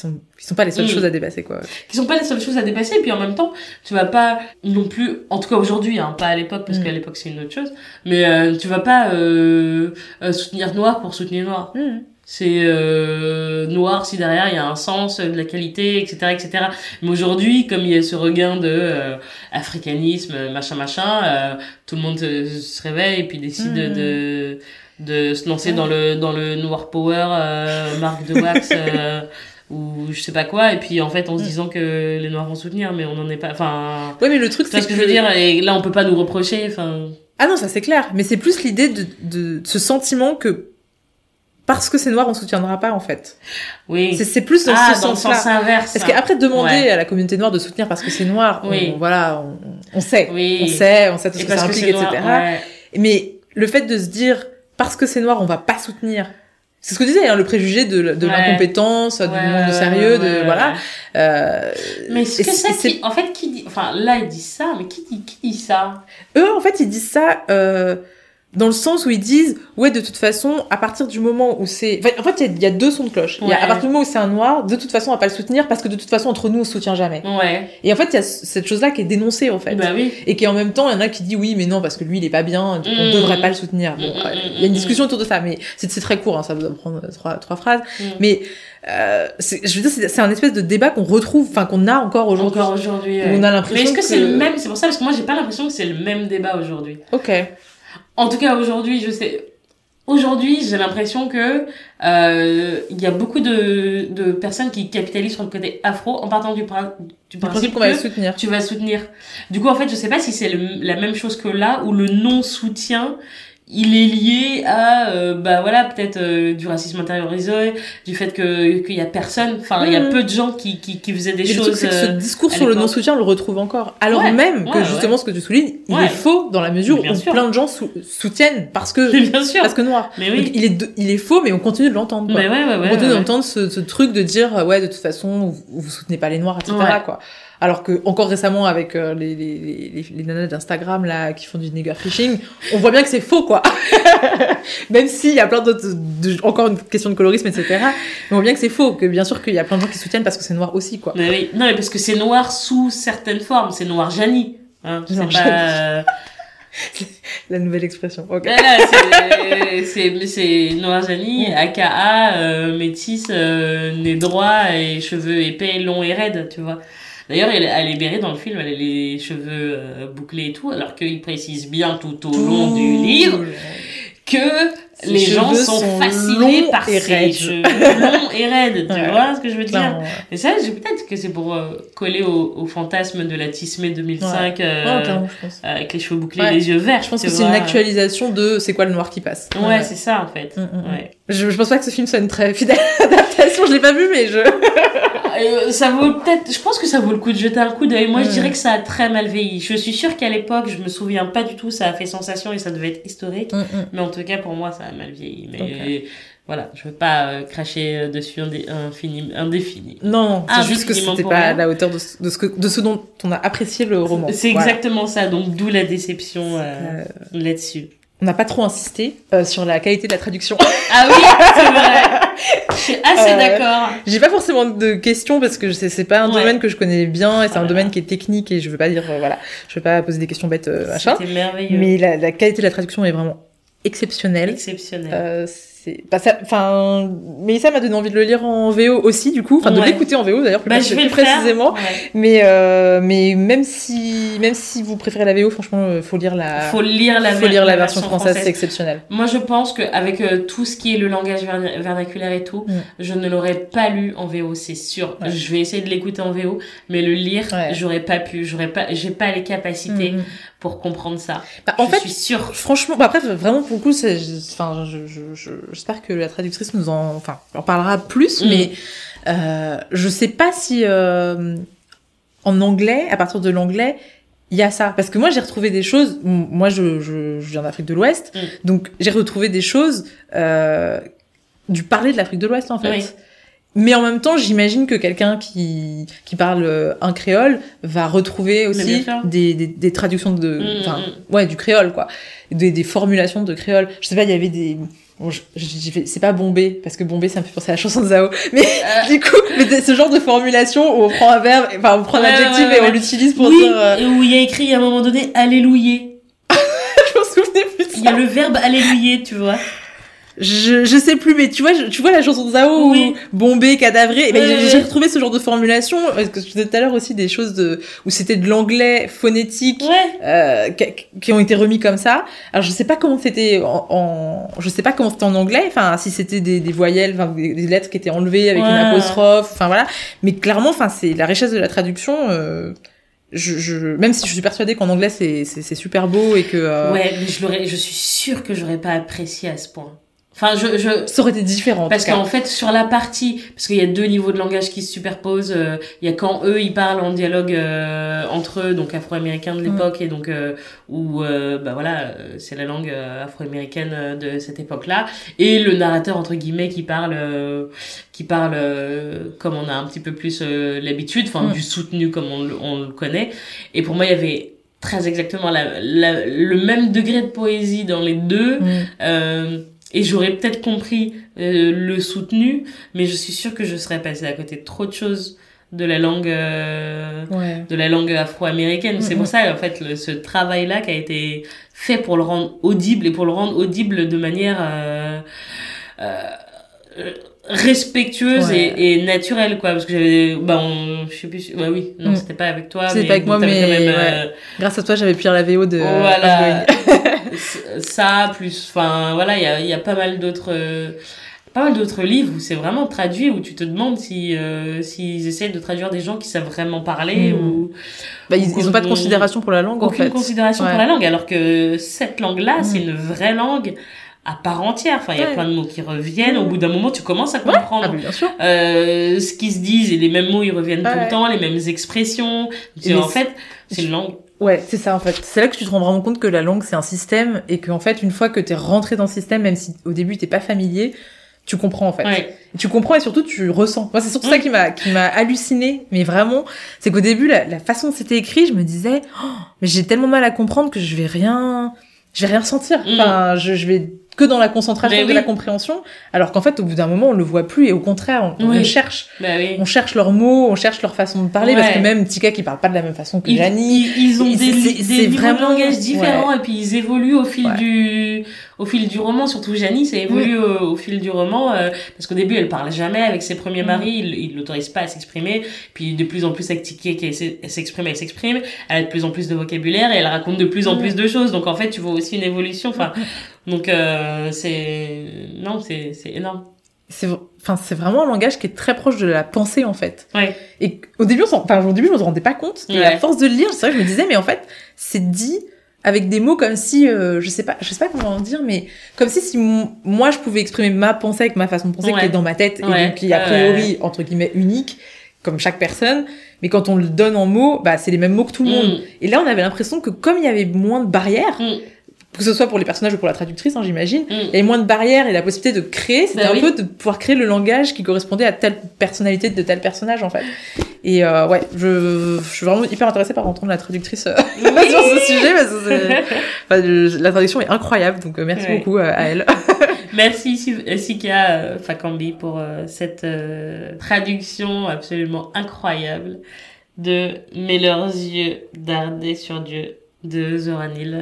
sont qui sont pas les seules Mm. choses à dépasser, quoi. qui sont pas les seules choses à dépasser. Et puis en même temps, tu vas pas non plus, en tout cas aujourd'hui, hein, pas à l'époque, parce Mm. qu'à l'époque c'est une autre chose, mais euh, tu vas pas euh, euh, soutenir noir pour soutenir noir. Mm. C'est euh, noir si derrière il y a un sens, euh, de la qualité, etc. etc. Mais aujourd'hui, comme il y a ce regain de euh, africanisme, machin, machin, euh, tout le monde se réveille et puis décide de, de se lancer dans le, dans le noir power, euh, marque de wax. euh, [laughs] ou je sais pas quoi et puis en fait en se Mm. disant que les noirs vont soutenir mais on n'en est pas enfin Ouais, mais le truc, c'est ce que je veux dire et là on peut pas nous reprocher enfin Ah non, ça c'est clair. Mais c'est plus l'idée de, de ce sentiment que parce que c'est noir, on soutiendra pas en fait. oui C'est- plus dans ah ce dans le sens-là. sens inverse Parce qu'après demander Ouais. à la communauté noire de soutenir parce que c'est noir, Oui. on, voilà, on, on sait, oui on sait, on sait tout ce que ça que implique, etc. noir ouais. Mais le fait de se dire parce que c'est noir, on va pas soutenir. C'est ce que disait, hein, le préjugé de, l- de Ouais. l'incompétence, du Ouais, manque de sérieux, de voilà. Euh, mais ce et que c'est- c'est qui en fait qui dit enfin là ils disent ça mais qui dit qui dit ça? Eux, en fait, ils disent ça euh, dans le sens où ils disent, ouais, de toute façon, à partir du moment où c'est... Enfin, en fait, il y a- il y, a deux sons de cloche. Il y a, à partir du moment où c'est un noir, de toute façon, on va pas le soutenir parce que de toute façon, entre nous, on se soutient jamais. ouais Et en fait, il y a cette chose-là qui est dénoncée, en fait. bah oui Et qui en même temps, il y en a qui disent oui, mais non, parce que lui, il est pas bien, donc on Mm. devrait pas le soutenir. Bon, Mm, mm, il y a une discussion autour de ça, mais c'est très court, hein, ça doit prendre trois, trois phrases. Mais euh, je veux dire, c'est un espèce de débat qu'on retrouve, enfin qu'on a encore aujourd'hui. encore aujourd'hui ouais. on a mais l'impression est-ce que, que, c'est le même c'est pour ça parce que moi j'ai pas l'impression que c'est le même débat aujourd'hui Ok. En tout cas, aujourd'hui, je sais. Aujourd'hui, j'ai l'impression que euh, il y a beaucoup de, de personnes qui capitalisent sur le côté afro en partant du, prin- du Le principe principe qu'on va le que soutenir. tu vas soutenir. Du coup, en fait, je sais pas si c'est la même chose que là où le non-soutien il est lié à euh, bah voilà peut-être euh, du racisme intériorisé du fait que qu'il y a personne enfin il y a Mhm. peu de gens qui qui, qui faisaient des Et le truc, choses que ce euh, discours sur le l'époque. non-soutien, on le retrouve encore. Alors Ouais, même que ouais, justement, ce que tu soulignes, il est faux dans la mesure où sûr. plein de gens sou- soutiennent parce que, [laughs] bien sûr parce que noir. mais Donc, oui il est, de- il est faux, mais on continue de l'entendre. quoi. mais ouais ouais ouais, on continue d'entendre ce, ce truc de dire, ouais, de toute façon, vous, vous soutenez pas les noirs, etc. Quoi. Alors que encore récemment avec euh, les, les, les, les nanas d'Instagram là qui font du nigger fishing, on voit bien que c'est faux quoi. [laughs] Même s'il y a plein d'autres, encore une question de colorisme etc. Mais on voit bien que c'est faux, que bien sûr qu'il y a plein de gens qui soutiennent parce que c'est noir aussi quoi. Mais oui. Non, mais parce que c'est noir sous certaines formes. C'est noir Jani. Hein, c'est pas... [laughs] La nouvelle expression. Ok. C'est- c'est c'est Noir Jani, aka euh, métisse, euh, nez droit et cheveux épais, longs et raides, tu vois. D'ailleurs, elle, elle est bérée dans le film, elle a les cheveux euh, bouclés et tout, alors qu'il précise bien tout au long du livre que Ses les gens sont, sont fascinés par ses raides. cheveux longs et raides, tu Ouais. vois ce que je veux dire Clairement. Et ça, peut-être que c'est pour euh, coller au, au fantasme de la Tismé 2005 euh, Ouais, clairement, je pense. avec les cheveux bouclés Ouais. et les yeux verts. Je pense que c'est une actualisation de c'est quoi le noir qui passe. Ouais, c'est ça en fait. Mm, mm, mm. Ouais. Je, je pense pas que ce film soit une très fidèle adaptation, je l'ai pas vu, mais je. [laughs] Euh, ça vaut peut-être, je pense que ça vaut le coup de jeter un coup d'œil. Moi, je dirais que ça a très mal vieilli. Je suis sûre qu'à l'époque, je me souviens pas du tout, ça a fait sensation et ça devait être historique. Mais en tout cas, pour moi, ça a mal vieilli. Mais voilà, je veux pas euh, cracher euh, dessus indé- infini, indéfini. Non, non, c'est juste que c'était pas à la hauteur de ce, de ce, que, de ce dont on a apprécié le roman. C'est Voilà. exactement ça, donc d'où la déception Euh, là-dessus. On n'a pas trop insisté euh, sur la qualité de la traduction. Ah oui, c'est vrai. [laughs] Je suis assez Euh, d'accord. J'ai pas forcément de questions parce que c'est pas un Ouais. domaine que je connais bien et c'est Ah un là domaine qui est technique et je veux pas dire euh, voilà, je veux pas poser des questions bêtes euh, machin. C'était merveilleux. Mais la, la qualité de la traduction est vraiment exceptionnelle. Exceptionnel. C'est bah ça enfin mais ça m'a donné envie de le lire en VO aussi du coup enfin de Ouais. l'écouter en VO d'ailleurs plus, bah, plus je vais le précisément. Ouais. mais euh, mais même si même si vous préférez la VO franchement euh, faut lire la Faut lire la, faut lire la version version française, c'est exceptionnel Moi, je pense qu'avec euh, tout ce qui est le langage verna- vernaculaire et tout, Mm. je ne l'aurais pas lu en VO, c'est sûr. Ouais. Je vais essayer de l'écouter en VO, mais le lire, j'aurais pas pu. J'aurais pas, j'ai pas les capacités Mhm. Pour comprendre ça. Bah, en je fait suis sûre. franchement bah après vraiment pour le coup c'est enfin je je- je- j'espère que la traductrice nous en enfin en parlera plus Mm. mais euh, je sais pas si euh, en anglais à partir de l'anglais il y a ça parce que moi j'ai retrouvé des choses moi je je, je viens d'Afrique de l'Ouest Mm. donc j'ai retrouvé des choses euh, du parler de l'Afrique de l'Ouest en fait Oui. Mais en même temps, j'imagine que quelqu'un qui, qui parle euh, un créole va retrouver aussi des, des, des traductions de, Mm, enfin, mm. ouais, du créole, quoi. Des, des formulations de créole. Je sais pas, il y avait des, bon, c'est pas Bombay, parce que Bombay, ça me fait penser à la chanson de Zao. [laughs] Mais Euh, du coup, mais ce genre de formulation où on prend un verbe, enfin, on prend un Ouais, adjectif ouais, ouais, et on l'utilise pour oui, dire, euh, et où il y a écrit à un moment donné Alléluia. [laughs] je m'en souvenais plus de Il y a le verbe Alléluia, tu vois. Je, je sais plus, mais tu vois, je- tu vois la chanson de Zao Oui. où Bombay, cadavré, et ben, j'ai- retrouvé ce genre de formulation, parce que je disais tout à l'heure aussi des choses de, où c'était de l'anglais phonétique, Ouais. euh, qui, qui ont été remis comme ça. Alors je sais pas comment c'était en, en- je sais pas comment c'était en anglais, enfin si c'était des, des voyelles, enfin des, des lettres qui étaient enlevées avec une apostrophe, enfin voilà. Mais clairement, enfin c'est la richesse de la traduction. Euh, je, je, même si je suis persuadée qu'en anglais c'est c'est c'est super beau et que euh, Ouais, mais je l'aurais, je suis sûre que j'aurais pas apprécié à ce point. Enfin, je, je, ça aurait été différent. en Parce qu'en fait, sur la partie, parce qu'il y a deux niveaux de langage qui se superposent, euh, il y a quand eux, ils parlent en dialogue euh, entre eux, donc afro-américains de l'époque, et donc euh, où, euh, bah voilà, euh, c'est la langue afro-américaine de cette époque-là, et le narrateur entre guillemets qui parle, euh, qui parle euh, comme on a un petit peu plus l'habitude, enfin Mm. du soutenu comme on, le- on le connaît. Et pour moi, il y avait très exactement la, la- le même degré de poésie dans les deux. Mm. Euh, et j'aurais peut-être compris euh, le soutenu, mais je suis sûre que je serais passée à côté de trop de choses de la langue euh, Ouais. de la langue afro-américaine. C'est pour ça en fait le, ce travail-là qui a été fait pour le rendre audible et pour le rendre audible de manière euh, euh, respectueuse Ouais. et, et naturelle quoi parce que j'avais bah on je sais plus bah oui non Mm. c'était pas avec toi C'était pas avec moi, mais quand même, ouais. euh, Grâce à toi, j'avais pu lire la VO de. voilà [laughs] ça plus enfin voilà il y a, y a pas mal d'autres euh, pas mal d'autres livres où c'est vraiment traduit où tu te demandes si euh, s'ils essayent de traduire des gens qui savent vraiment parler Mm. ou Bah, ils, ils ont pas de On- considération pour la langue en aucune fait. considération Ouais. pour la langue alors que cette langue là Mm. c'est une vraie langue à part entière enfin il y a plein de mots qui reviennent au Mm. bout d'un moment tu commences à Ah, comprendre mais bien sûr. euh, ce qu'ils se disent et les mêmes mots ils reviennent tout le temps les mêmes expressions Et en fait c'est une langue Ouais, c'est ça en fait. C'est là que tu te rends vraiment compte que la langue c'est un système et qu'en fait une fois que t'es rentré dans ce système, même si au début t'es pas familier, tu comprends en fait. Ouais. Tu comprends et surtout tu ressens. Moi, c'est surtout ça Mm. qui m'a qui m'a halluciné, mais vraiment, c'est qu'au début la, la façon dont c'était écrit, je me disais, oh, mais j'ai tellement mal à comprendre que je vais rien, je vais rien sentir. Mm. Enfin, je, je vais que dans la concentration de oui. la compréhension, alors qu'en fait, au bout d'un moment, on le voit plus et au contraire, on, Oui. cherche. Oui. On cherche leurs mots, on cherche leur façon de parler, parce que même Tika qui parle pas de la même façon que Ils, Janie. ils, ils ont des, des vraiment- de langage différents et puis ils évoluent au fil Ouais. du au fil du roman surtout Janie ça évolue au, au fil du roman euh, parce qu'au début elle parle jamais avec ses premiers Mm. maris ils ils l'autorisent pas à s'exprimer puis de plus en plus avec Tiki qui s'exprime elle s'exprime elle a de plus en plus de vocabulaire et elle raconte de plus en Mm. plus de choses donc en fait tu vois aussi une évolution enfin donc euh, c'est non c'est c'est énorme C'est, enfin, c'est vraiment un langage qui est très proche de la pensée en fait. ouais Et au début, on enfin, au début, je me rendais pas compte. Et Ouais. à force de le lire, c'est vrai que je me disais, mais en fait, c'est dit avec des mots comme si, euh, je sais pas, je sais pas comment dire, mais comme si, si moi je pouvais exprimer ma pensée avec ma façon de penser Ouais. qui est dans ma tête Ouais. et donc qui est a priori entre guillemets unique, comme chaque personne. Mais quand on le donne en mots, bah c'est les mêmes mots que tout le monde. Mm. Et là, on avait l'impression que comme il y avait moins de barrières, Mm. Que ce soit pour les personnages ou pour la traductrice, hein, j'imagine, Mm. il y avait moins de barrières et la possibilité de créer, c'était Bah un oui. peu de pouvoir créer le langage qui correspondait à telle personnalité de tel personnage en fait. Et euh, ouais, je, je suis vraiment hyper intéressée par entendre la traductrice euh, [laughs] sur ce sujet parce que enfin, je- la traduction est incroyable, donc euh, merci Ouais. beaucoup euh, à elle. [laughs] Merci Si- Sika Fakambi pour cette traduction absolument incroyable de Mes leurs yeux dardés sur Dieu de Zoranil.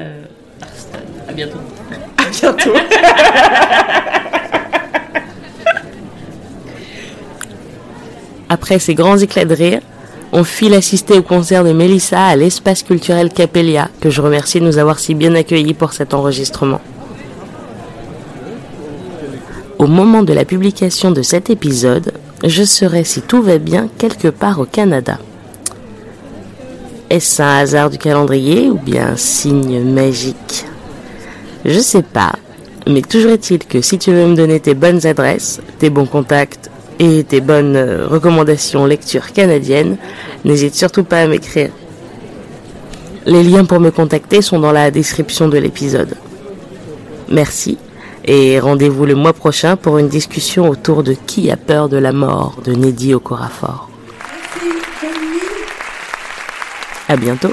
À bientôt. à bientôt. [laughs] Après ces grands éclats de rire, on file assister au concert de Mélissa à l'espace culturel Capellia, que je remercie de nous avoir si bien accueillis pour cet enregistrement. Au moment de la publication de cet épisode, je serai, si tout va bien, quelque part au Canada. Est-ce un hasard du calendrier ou bien un signe magique? Je sais pas, mais toujours est-il que si tu veux me donner tes bonnes adresses, tes bons contacts et tes bonnes euh, recommandations lecture canadiennes, n'hésite surtout pas à m'écrire. Les liens pour me contacter sont dans la description de l'épisode. Merci et rendez-vous le mois prochain pour une discussion autour de Qui a peur de la mort de Neddy Okorafor. À bientôt.